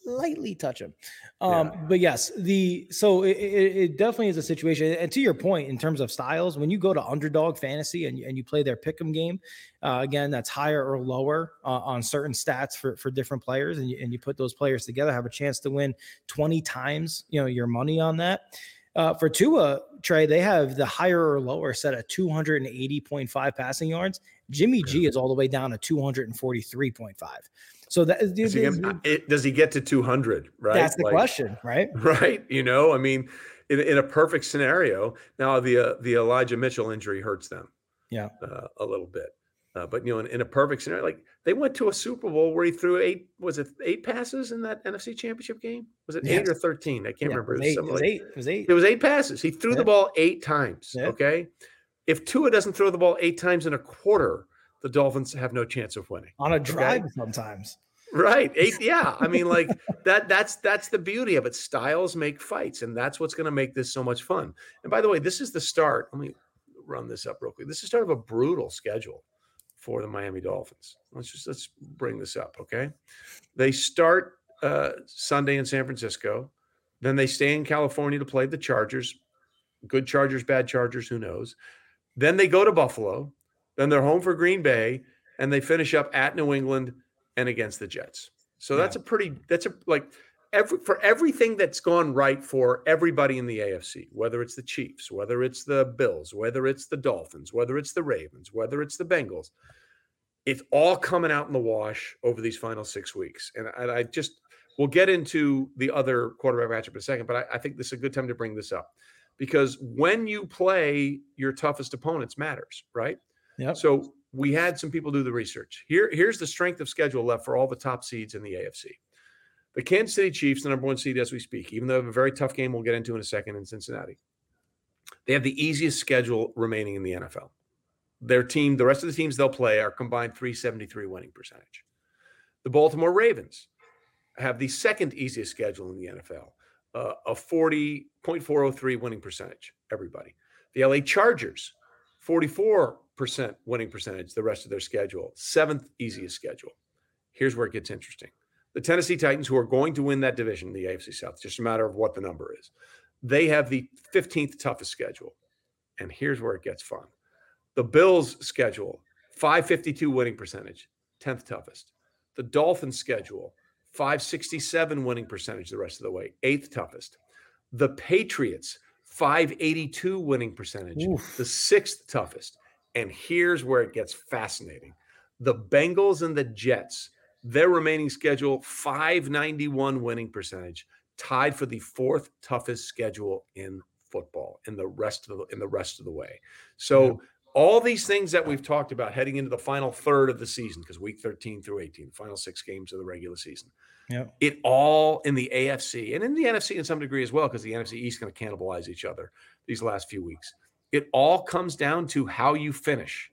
lightly touch him. Um, yeah. But yes, the so it, it, it, definitely is a situation. And to your point, in terms of styles, when you go to underdog fantasy and, and you play their pick'em game, uh, again, that's higher or lower uh, on certain stats for, for different players, and you, and you put those players together, have a chance to win 20 times, you know, your money on that. Uh, for Tua, Trey, they have the higher or lower set at 280.5 passing yards. Jimmy G is all the way down to 243.5. So that
does he, get, does he get to 200? Right.
That's the like, question, right?
Right. You know, I mean, in, in a perfect scenario, now the uh, the Elijah Mitchell injury hurts them.
Yeah.
Uh, a little bit. Uh, but you know, in, in, a perfect scenario, like they went to a Super Bowl where he threw eight, was it eight passes in that NFC Championship game? Was it eight or thirteen? I can't
yeah,
remember.
It was, eight. It was, like, eight. it was eight.
It was eight passes. He threw yeah. the ball eight times. Yeah. Okay, if Tua doesn't throw the ball eight times in a quarter, the Dolphins have no chance of winning.
On a drive, okay? sometimes.
Right. Eight, yeah. I mean, like that, that's that's the beauty of it. Styles make fights, and that's what's going to make this so much fun. And by the way, this is the start. Let me run this up real quick. This is sort of a brutal schedule for the Miami Dolphins. Let's just let's bring this up, okay? They start uh, Sunday in San Francisco, then they stay in California to play the Chargers. Good Chargers, bad Chargers, who knows? Then they go to Buffalo, then they're home for Green Bay, and they finish up at New England and against the Jets. So yeah. that's a pretty that's a like every for everything that's gone right for everybody in the AFC, whether it's the Chiefs, whether it's the Bills, whether it's the Dolphins, whether it's the Ravens, whether it's the Bengals, it's all coming out in the wash over these final six weeks. And I, I just we'll get into the other quarterback matchup in a second, but I, I think this is a good time to bring this up because when you play your toughest opponents matters, right?
Yeah.
So we had some people do the research. Here, here's the strength of schedule left for all the top seeds in the AFC. The Kansas City Chiefs, the number one seed as we speak, even though they have a very tough game we'll get into in a second in Cincinnati. They have the easiest schedule remaining in the NFL. Their team, the rest of the teams they'll play are combined 373 winning percentage. The Baltimore Ravens have the second easiest schedule in the NFL, uh, a 40.403 winning percentage, everybody. The LA Chargers, 44 percent winning percentage the rest of their schedule. Seventh easiest schedule. Here's where it gets interesting. The Tennessee Titans, who are going to win that division, the AFC South, just a matter of what the number is, they have the 15th toughest schedule. And here's where it gets fun. The Bills' schedule, 552 winning percentage, 10th toughest. The Dolphins' schedule, 567 winning percentage the rest of the way, eighth toughest. The Patriots, 582 winning percentage, Oof. the sixth toughest. And here's where it gets fascinating the Bengals and the Jets, their remaining schedule, 591 winning percentage, tied for the fourth toughest schedule in football in the rest of the in the rest of the way. So yeah. All these things that we've talked about heading into the final third of the season, because week 13 through 18, final six games of the regular season.
Yeah.
It all in the AFC and in the NFC in some degree as well, because the NFC East is going to cannibalize each other these last few weeks. It all comes down to how you finish.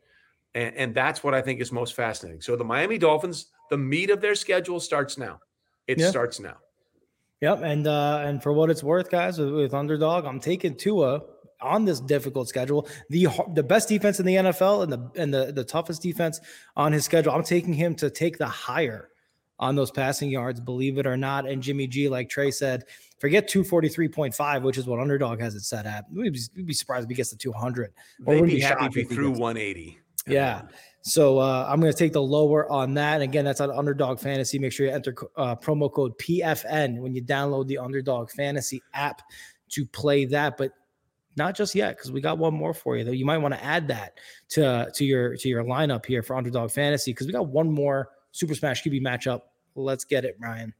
And, and, that's what I think is most fascinating. So the Miami Dolphins, the meat of their schedule starts now. It yeah. starts now.
Yep. And uh, and for what it's worth, guys, with, with underdog, I'm taking Tua on this difficult schedule. The the best defense in the NFL and the and the, the toughest defense on his schedule. I'm taking him to take the higher on those passing yards, believe it or not. And Jimmy G, like Trey said, forget 243.5, which is what underdog has it set at. We'd be, we'd be surprised if he gets to 200.
They'd be, be happy if he threw 180.
Yeah. So uh, I'm going to take the lower on that. And again, that's on Underdog Fantasy. Make sure you enter uh, promo code PFN when you download the Underdog Fantasy app to play that. But not just yet, because we got one more for you. Though you might want to add that to to your to your lineup here for Underdog Fantasy, because we got one more Super Smash QB matchup Let's get it, Ryan.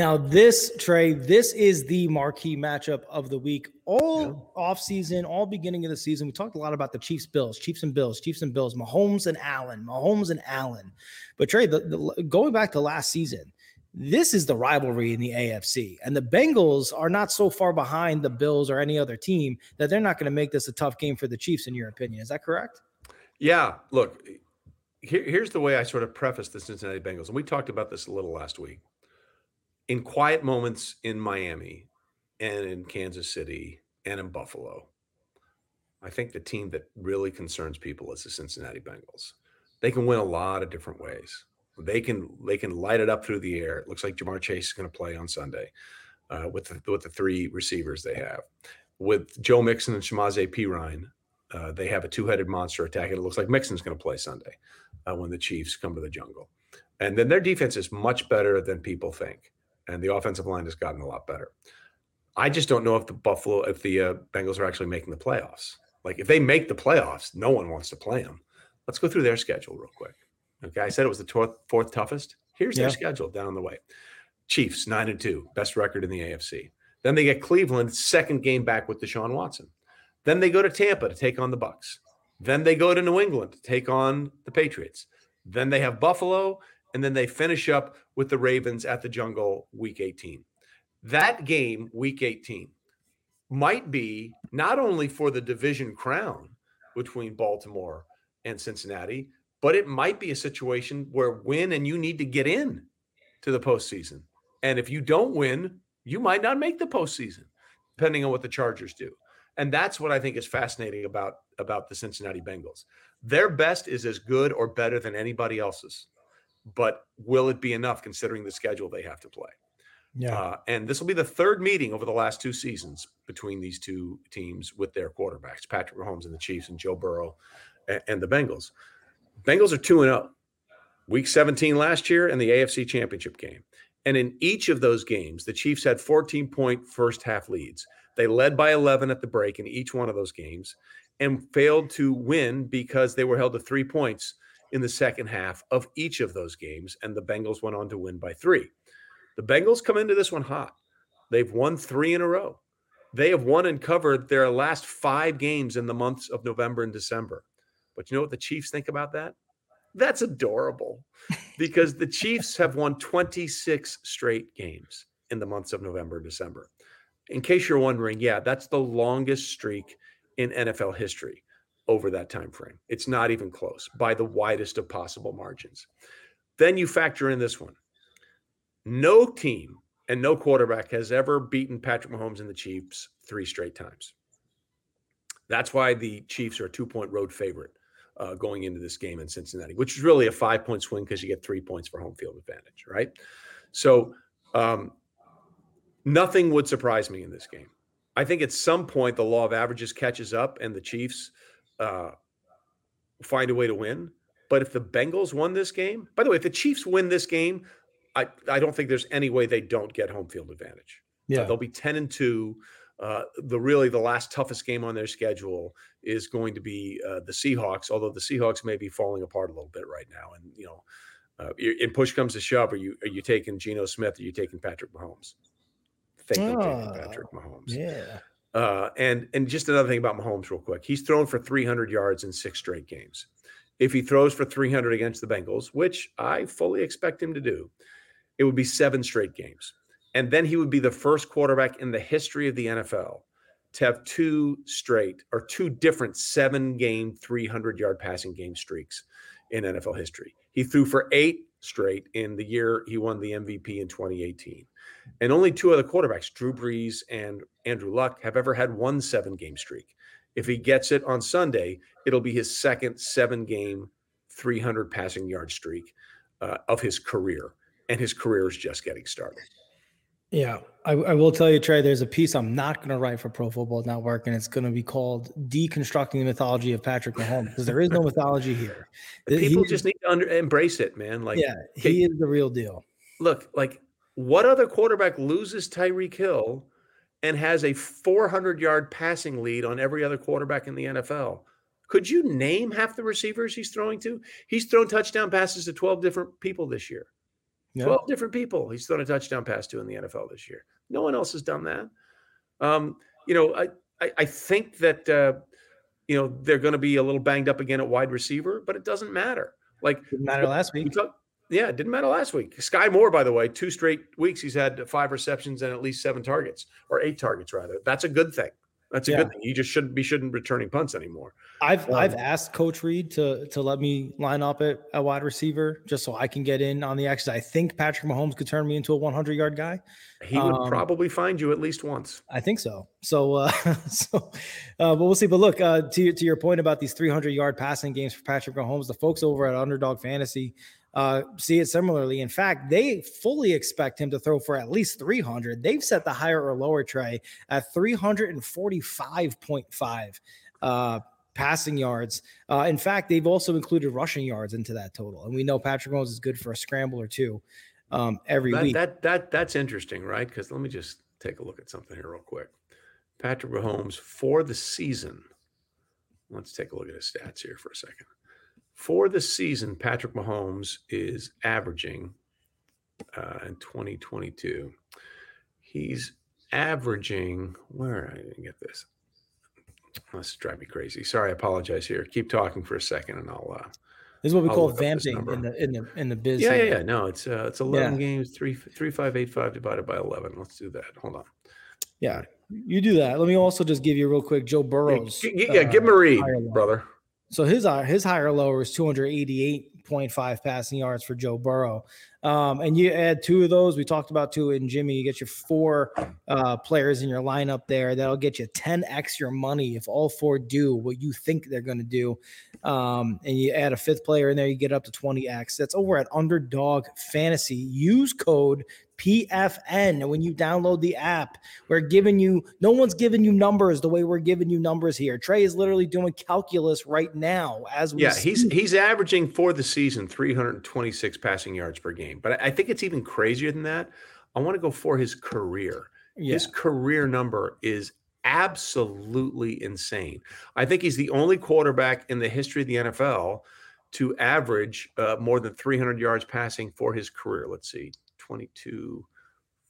Now, this Trey, this is the marquee matchup of the week. All yeah. off season, all beginning of the season, we talked a lot about the Chiefs, Bills, Chiefs and Bills, Chiefs and Bills, Mahomes and Allen, Mahomes and Allen. But Trey, the, the, going back to last season, this is the rivalry in the AFC, and the Bengals are not so far behind the Bills or any other team that they're not going to make this a tough game for the Chiefs. In your opinion, is that correct?
Yeah. Look, here, here's the way I sort of preface the Cincinnati Bengals, and we talked about this a little last week in quiet moments in Miami and in Kansas City and in Buffalo, I think the team that really concerns people is the Cincinnati Bengals. They can win a lot of different ways. They can they can light it up through the air. It looks like Ja'Marr Chase is going to play on Sunday uh, with the, with the three receivers they have. With Joe Mixon and Samaje Perine, uh, they have a two-headed monster attack. And it looks like Mixon's going to play Sunday uh, when the Chiefs come to the jungle. And then their defense is much better than people think and the offensive line has gotten a lot better. I just don't know if the Buffalo, if the uh, Bengals are actually making the playoffs. Like if they make the playoffs, no one wants to play them. Let's go through their schedule real quick. Okay, I said it was the fourth, fourth toughest. Here's yeah. their schedule down the way: Chiefs nine and two, best record in the AFC. Then they get Cleveland, second game back with Deshaun Watson. Then they go to Tampa to take on the Bucks. Then they go to New England to take on the Patriots. Then they have Buffalo, and then they finish up with the Ravens at the Jungle week 18. That game, week 18, might be not only for the division crown between Baltimore and Cincinnati, but it might be a situation where win and you need to get in to the postseason. And if you don't win, you might not make the postseason, depending on what the Chargers do. And that's what I think is fascinating about, about the Cincinnati Bengals. Their best is as good or better than anybody else's but will it be enough considering the schedule they have to play? Yeah. Uh, and this will be the third meeting over the last two seasons between these two teams with their quarterbacks, Patrick Mahomes and the Chiefs, and Joe Burrow and, and the Bengals. Bengals are 2 and 0. Week 17 last year and the AFC Championship game. And in each of those games, the Chiefs had 14 point first half leads. They led by 11 at the break in each one of those games and failed to win because they were held to three points in the second half of each of those games, and the Bengals went on to win by three. The Bengals come into this one hot. They've won three in a row. They have won and covered their last five games in the months of November and December. But you know what the Chiefs think about that? That's adorable because the Chiefs have won 26 straight games in the months of November and December. In case you're wondering, yeah, that's the longest streak in NFL history over that time frame. It's not even close by the widest of possible margins. Then you factor in this one. No team and no quarterback has ever beaten Patrick Mahomes and the Chiefs three straight times. That's why the Chiefs are a two-point road favorite uh, going into this game in Cincinnati, which is really a five-point swing because you get three points for home field advantage, right? So um, nothing would surprise me in this game. I think at some point the law of averages catches up, and the Chiefs uh, find a way to win. But if the Bengals won this game, by the way, if the Chiefs win this game, I, I don't think there's any way they don't get home field advantage. Yeah, uh, they'll be ten and two. Uh, the really the last toughest game on their schedule is going to be uh, the Seahawks. Although the Seahawks may be falling apart a little bit right now, and you know, uh, in push comes to shove, are you are you taking Geno Smith? Or are you taking Patrick Mahomes? Think oh, taking Patrick Mahomes.
Yeah.
Uh, and and just another thing about Mahomes, real quick, he's thrown for 300 yards in six straight games. If he throws for 300 against the Bengals, which I fully expect him to do, it would be seven straight games, and then he would be the first quarterback in the history of the NFL to have two straight or two different seven game 300 yard passing game streaks in NFL history. He threw for eight straight in the year he won the MVP in 2018. And only two other quarterbacks, Drew Brees and Andrew Luck, have ever had one seven game streak. If he gets it on Sunday, it'll be his second seven game, 300 passing yard streak uh, of his career. And his career is just getting started.
Yeah, I, I, will tell you, Trey. There's a piece I'm not going to write for Pro Football Network, and it's going to be called "Deconstructing the Mythology of Patrick Mahomes" because there is no mythology here.
People just need to under, embrace it, man. Like,
yeah, he is the real deal.
Look, like what other quarterback loses Tyreek Hill and has a 400 yard passing lead on every other quarterback in the NFL? Could you name half the receivers he's throwing to? He's thrown touchdown passes to 12 different people this year. Yeah. 12 different people he's thrown a touchdown pass to in the NFL this year. No one else has done that. Um, you know, I, I, I think that, uh, you know, they're going to be a little banged up again at wide receiver, but it doesn't matter. Like,
didn't matter last week.
Talk, yeah, it didn't matter last week. Sky Moore, by the way, two straight weeks, he's had five receptions and at least seven targets, or eight targets, rather. That's a good thing. That's a yeah. good thing. You just shouldn't be shouldn't returning punts anymore.
I've um, I've asked Coach Reed to to let me line up at a wide receiver just so I can get in on the action. I think Patrick Mahomes could turn me into a 100 yard guy.
He would um, probably find you at least once.
I think so. So uh, so, uh, but we'll see. But look, uh, to to your point about these 300 yard passing games for Patrick Mahomes, the folks over at Underdog Fantasy uh, see it similarly. In fact, they fully expect him to throw for at least 300. They've set the higher or lower Trey at 345.5 uh, passing yards. Uh, in fact, they've also included rushing yards into that total. And we know Patrick Mahomes is good for a scramble or two um, every
that,
week.
That that that's interesting, right? Because let me just take a look at something here real quick. Patrick Mahomes for the season. Let's take a look at his stats here for a second. For the season, Patrick Mahomes is averaging uh, in 2022. He's averaging where I didn't get this. This drive me crazy. Sorry, I apologize here. Keep talking for a second, and I'll. Uh,
this is what we I'll call vamping in the in the in the biz.
Yeah, yeah, yeah. No, it's uh, it's eleven yeah. games, three three five eight five divided by eleven. Let's do that. Hold on.
Yeah, you do that. Let me also just give you real quick Joe Burrows.
Yeah, yeah uh, give him a read, brother.
So his uh, his higher lower is 288.5 passing yards for Joe Burrow. Um, and you add two of those. We talked about two in Jimmy. You get your four uh, players in your lineup there. That'll get you 10x your money if all four do what you think they're going to do. Um, and you add a fifth player in there, you get up to 20x. That's over at Underdog Fantasy. Use code PFN. When you download the app, we're giving you, no one's giving you numbers the way we're giving you numbers here. Trey is literally doing calculus right now as we
Yeah, he's he's averaging for the season 326 passing yards per game. But I think it's even crazier than that. I want to go for his career. Yeah. His career number is absolutely insane. I think he's the only quarterback in the history of the NFL to average uh, more than 300 yards passing for his career. Let's see. 22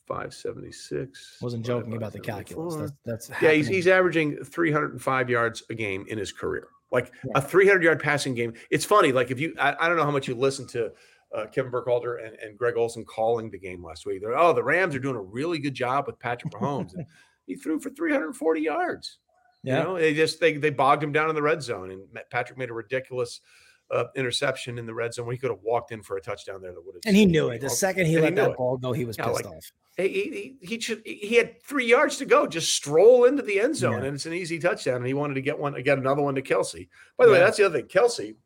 576
wasn't joking about the calculus that's, that's
yeah he's, he's averaging 305 yards a game in his career like yeah. a 300 yard passing game it's funny like if you I, I don't know how much you listen to uh, Kevin Burkhardt and, and Greg Olsen calling the game last week. They're, oh, the Rams are doing a really good job with Patrick Mahomes. and he threw for 340 yards. Yeah. You know, they just they they bogged him down in the red zone, and Patrick made a ridiculous uh, interception in the red zone where he could have walked in for a touchdown there that would have.
And he knew it. The second he let he that it. ball go, he was yeah, pissed like, off.
He, he, he, should, he had three yards to go, just stroll into the end zone, yeah. and it's an easy touchdown. And he wanted to get one, get another one to Kelce. By the yeah. way, that's the other thing. Kelce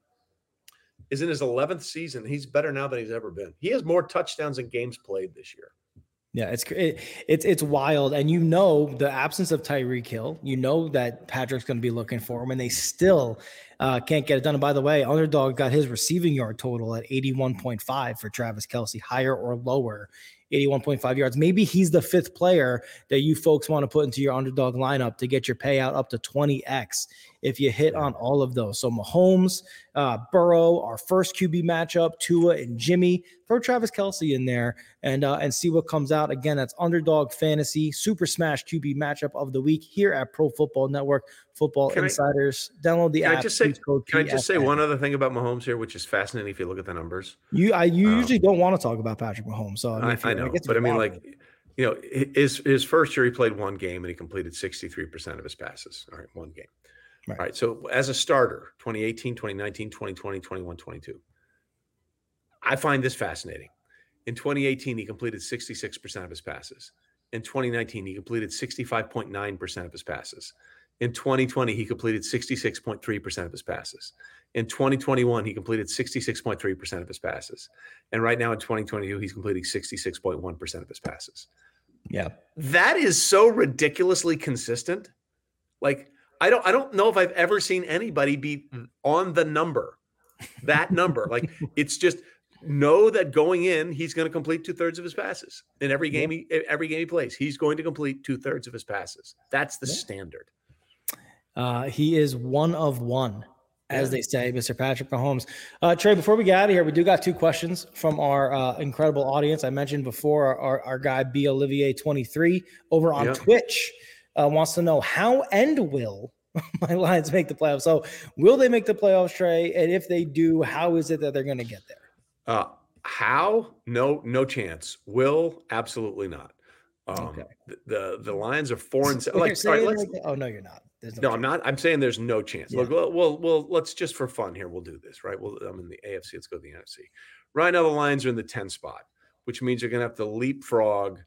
is in his 11th season. He's better now than he's ever been. He has more touchdowns and games played this year.
Yeah, it's it, it's it's wild, and you know the absence of Tyreek Hill. You know that Patrick's going to be looking for him, and they still uh, can't get it done. And by the way, Underdog got his receiving yard total at eighty one point five for Travis Kelce, higher or lower 81.5 yards. Maybe he's the fifth player that you folks want to put into your underdog lineup to get your payout up to 20x if you hit on all of those. So Mahomes, uh, Burrow, our first QB matchup, Tua and Jimmy. Throw Travis Kelce in there and uh, and see what comes out. Again, that's Underdog Fantasy Super Smash QB matchup of the week here at Pro Football Network. Football can Insiders. I, Download the app.
I just say, can I just say one other thing about Mahomes here, which is fascinating if you look at the numbers?
You I you um, usually don't want to talk about Patrick Mahomes. So
I, mean, I, I know, but I mean, like you know, his his first year he played one game and he completed 63% of his passes. All right, one game. Right. All right. So as a starter, 2018, 2019, 2020, 21, 22. I find this fascinating. In 2018, he completed 66% of his passes. In 2019, he completed 65.9% of his passes. In 2020, he completed 66.3% of his passes. In 2021, he completed 66.3% of his passes. And right now in 2022, he's completing 66.1% of his passes.
Yeah.
That is so ridiculously consistent. Like I don't I don't know if I've ever seen anybody be on the number. That number. like it's just know that going in, he's going to complete two thirds of his passes in every game. He, every game he plays, he's going to complete two thirds of his passes. That's the yeah. standard.
Uh, he is one of one as they say, Mr. Patrick Mahomes. Uh, Trey, before we get out of here, we do got two questions from our uh, incredible audience. I mentioned before our, our guy B Olivier twenty three over on. Twitch uh, wants to know how and will my Lions make the playoffs. So, will they make the playoffs, Trey? And if they do, how is it that they're going to get there?
Uh, how? No, no chance. Will? Absolutely not. Um, okay. the, the, Lions are four and seven. Like,
sorry, like, oh no, you're not.
No, no I'm not. I'm saying there's no chance. Yeah. Look, well, well, well, let's just for fun here. We'll do this, right? Well, I'm in the AFC. Let's go to the NFC. Right now, the Lions are in the 10 spot, which means you're going to have to leapfrog.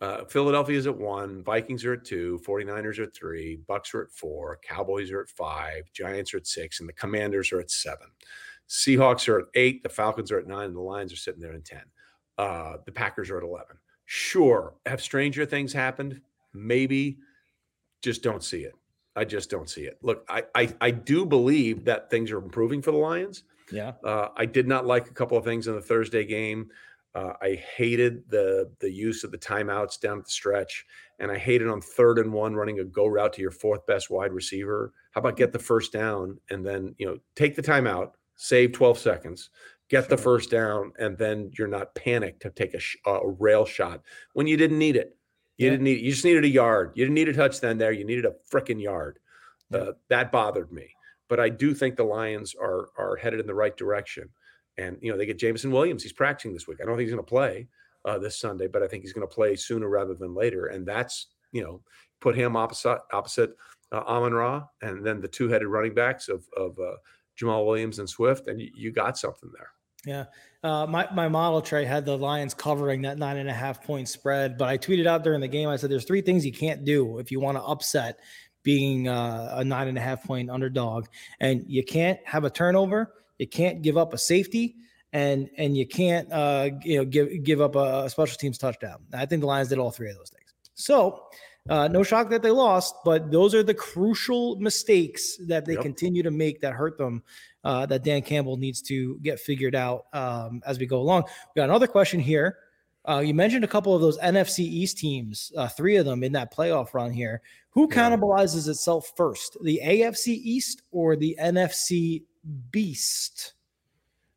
Uh, Philadelphia is at one, Vikings are at two, 49ers are at three, Bucks are at four, Cowboys are at five, Giants are at six, and the Commanders are at seven. Seahawks are at eight, the Falcons are at nine, and the Lions are sitting there in 10. Uh, the Packers are at 11. Sure. Have stranger things happened? Maybe. Just don't see it. I just don't see it. Look, I I, I do believe that things are improving for the Lions.
Yeah.
Uh, I did not like a couple of things in the Thursday game. Uh, I hated the the use of the timeouts down at the stretch, and I hated on third and one running a go route to your fourth best wide receiver. How about get the first down and then you know take the timeout, save twelve seconds, get sure. the first down, and then you're not panicked to take a, sh- a rail shot when you didn't need it. You yeah. didn't need. You just needed a yard. You didn't need a touchdown there. You needed a freaking yard. Yeah. Uh, that bothered me. But I do think the Lions are are headed in the right direction. And you know they get Jameson Williams. He's practicing this week. I don't think he's going to play uh, this Sunday, but I think he's going to play sooner rather than later. And that's you know put him opposite opposite uh, Amon Ra, and then the two headed running backs of of uh, Jamaal Williams and Swift, and you, you got something there.
Yeah. Uh, my, my model Trey had the Lions covering that nine and a half point spread, but I tweeted out during the game. I said, there's three things you can't do if you want to upset being uh, a nine and a half point underdog. And you can't have a turnover. You can't give up a safety and, and you can't, uh, you know, give, give up a, special teams touchdown. I think the Lions did all three of those things. So, uh, no shock that they lost, but those are the crucial mistakes that they yep. continue to make that hurt them. Uh, that Dan Campbell needs to get figured out um, as we go along. We got another question here. Uh, you mentioned a couple of those NFC East teams, uh, three of them in that playoff run here. Who cannibalizes itself first, the AFC East or the NFC Beast?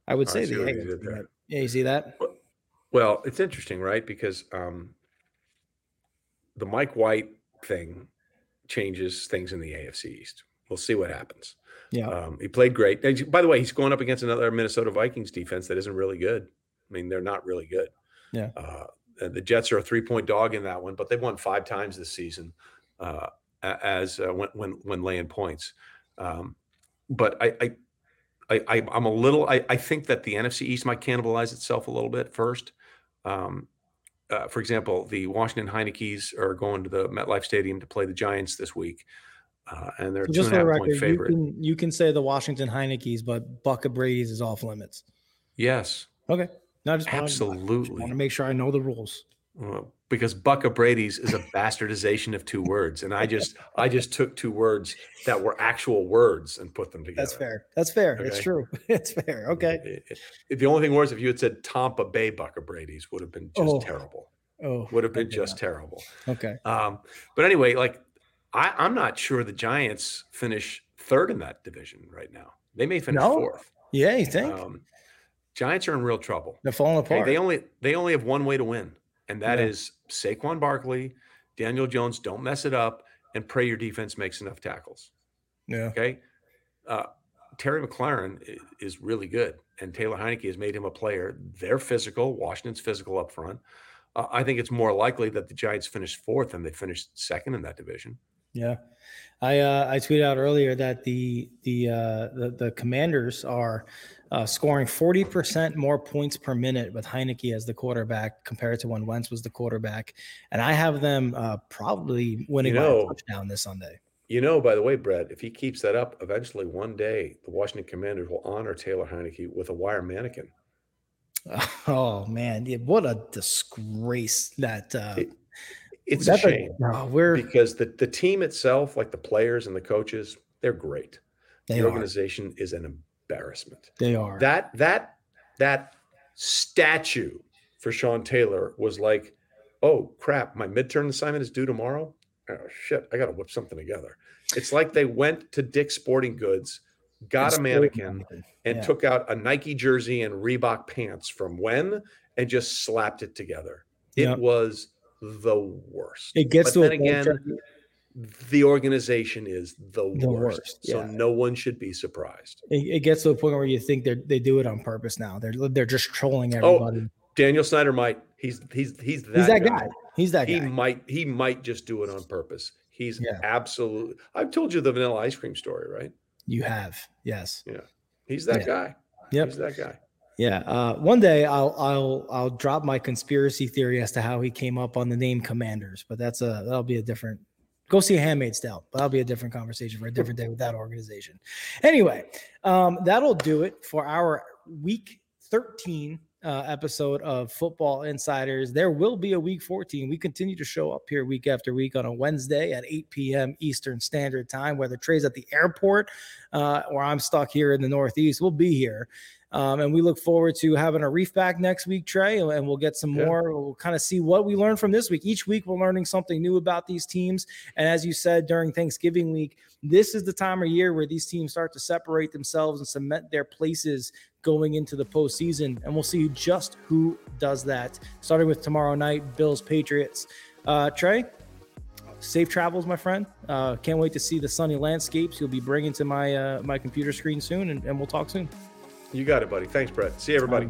I would say I the AFC. Yeah, you see that?
Well, it's interesting, right? Because um, the Mike White thing changes things in the AFC East. We'll see what happens.
Yeah.
Um, he played great. And by the way, he's going up against another Minnesota Vikings defense that isn't really good. I mean, they're not really good.
Yeah. Uh,
the Jets are a three point dog in that one, but they've won five times this season uh, as uh, when, when, when laying points. Um, but I, I, I, I'm a little, I, I think that the NFC East might cannibalize itself a little bit first. Um, uh, for example, the Washington Heinicke's are going to the MetLife Stadium to play the Giants this week. Uh, and they're so just for record, favorite.
You can, you can say the Washington Heinicke's, but Buck Brady's is off limits.
Yes.
Okay.
No, just absolutely.
Want to make sure I know the rules.
Well, because Buck Brady's is a bastardization of two words, and I just I just took two words that were actual words and put them together.
That's fair. That's fair. Okay? It's true. It's fair. Okay.
the only thing was if you had said Tampa Bay Buck Brady's would have been just oh. terrible.
Oh,
would have been just terrible.
Okay.
Um, but anyway, like I, I'm not sure the Giants finish third in that division right now. They may finish no. fourth.
Yeah, you think? Um,
Giants are in real trouble.
They're falling apart.
Okay, they only they only have one way to win, and that yeah. is Saquon Barkley, Daniel Jones. Don't mess it up, and pray your defense makes enough tackles.
Yeah.
Okay. Uh, Terry McLaurin is really good, and Taylor Heinicke has made him a player. They're physical. Washington's physical up front. Uh, I think it's more likely that the Giants finish fourth than they finish second in that division.
Yeah, I uh, I tweeted out earlier that the the uh, the, the Commanders are uh, scoring forty percent more points per minute with Heinicke as the quarterback compared to when Wentz was the quarterback, and I have them uh, probably winning you know, by a touchdown this Sunday.
You know, by the way, Brett, if he keeps that up, eventually one day the Washington Commanders will honor Taylor Heinicke with a wire mannequin.
Oh man, yeah, what a disgrace that uh,
it, it's a shame. no, oh, we're because the, the team itself, like the players and the coaches, they're great. They the organization is an embarrassment.
They are.
That that that statue for Sean Taylor was like, oh crap, my midterm assignment is due tomorrow. Oh shit, I gotta whip something together. It's like they went to Dick's Sporting Goods got a mannequin,
stole
and
Yeah.
took out a Nike jersey and Reebok pants from when and just slapped it together. It
Yep.
was the worst.
It gets
But
to a point,
again, the organization is the,
The
worst.
worst,
So no one should be surprised.
it, it gets to a point where you think they they do it on purpose now. They're they're just trolling everybody.
Oh,
everybody.
Daniel Snyder might. He's he's he's that,
He's that guy. He's that
He
guy.
might he might just do it on purpose. He's
Yeah.
absolutely. I've told you the vanilla ice cream story, right?
You have, yes. Yeah.
He's that
Yeah.
guy.
Yep.
He's that guy.
Yeah. Uh, one day I'll I'll I'll drop my conspiracy theory as to how he came up on the name Commanders, but that's a that'll be a different. Go see a Handmaid's Tale, but that'll be a different conversation for a different day with that organization. Anyway, um, that'll do it for our week 13 uh, episode of Football Insiders. There will be a week 14. We continue to show up here week after week on a Wednesday at 8 p.m. Eastern Standard Time, whether Trey's at the airport uh, or I'm stuck here in the Northeast. We'll be here. Um, and we look forward to having a reef back next week, Trey, and we'll get some
Yeah.
more. We'll kind of see what we learned from this week. Each week, we're learning something new about these teams. And as you said during Thanksgiving week, this is the time of year where these teams start to separate themselves and cement their places going into the postseason. And we'll see just who does that. Starting with tomorrow night, Bills Patriots. Uh, Trey, safe travels, my friend. Uh, can't wait to see the sunny landscapes you'll be bringing to my uh, my computer screen soon, and, and we'll talk soon.
You got it, buddy. Thanks, Brett. See everybody.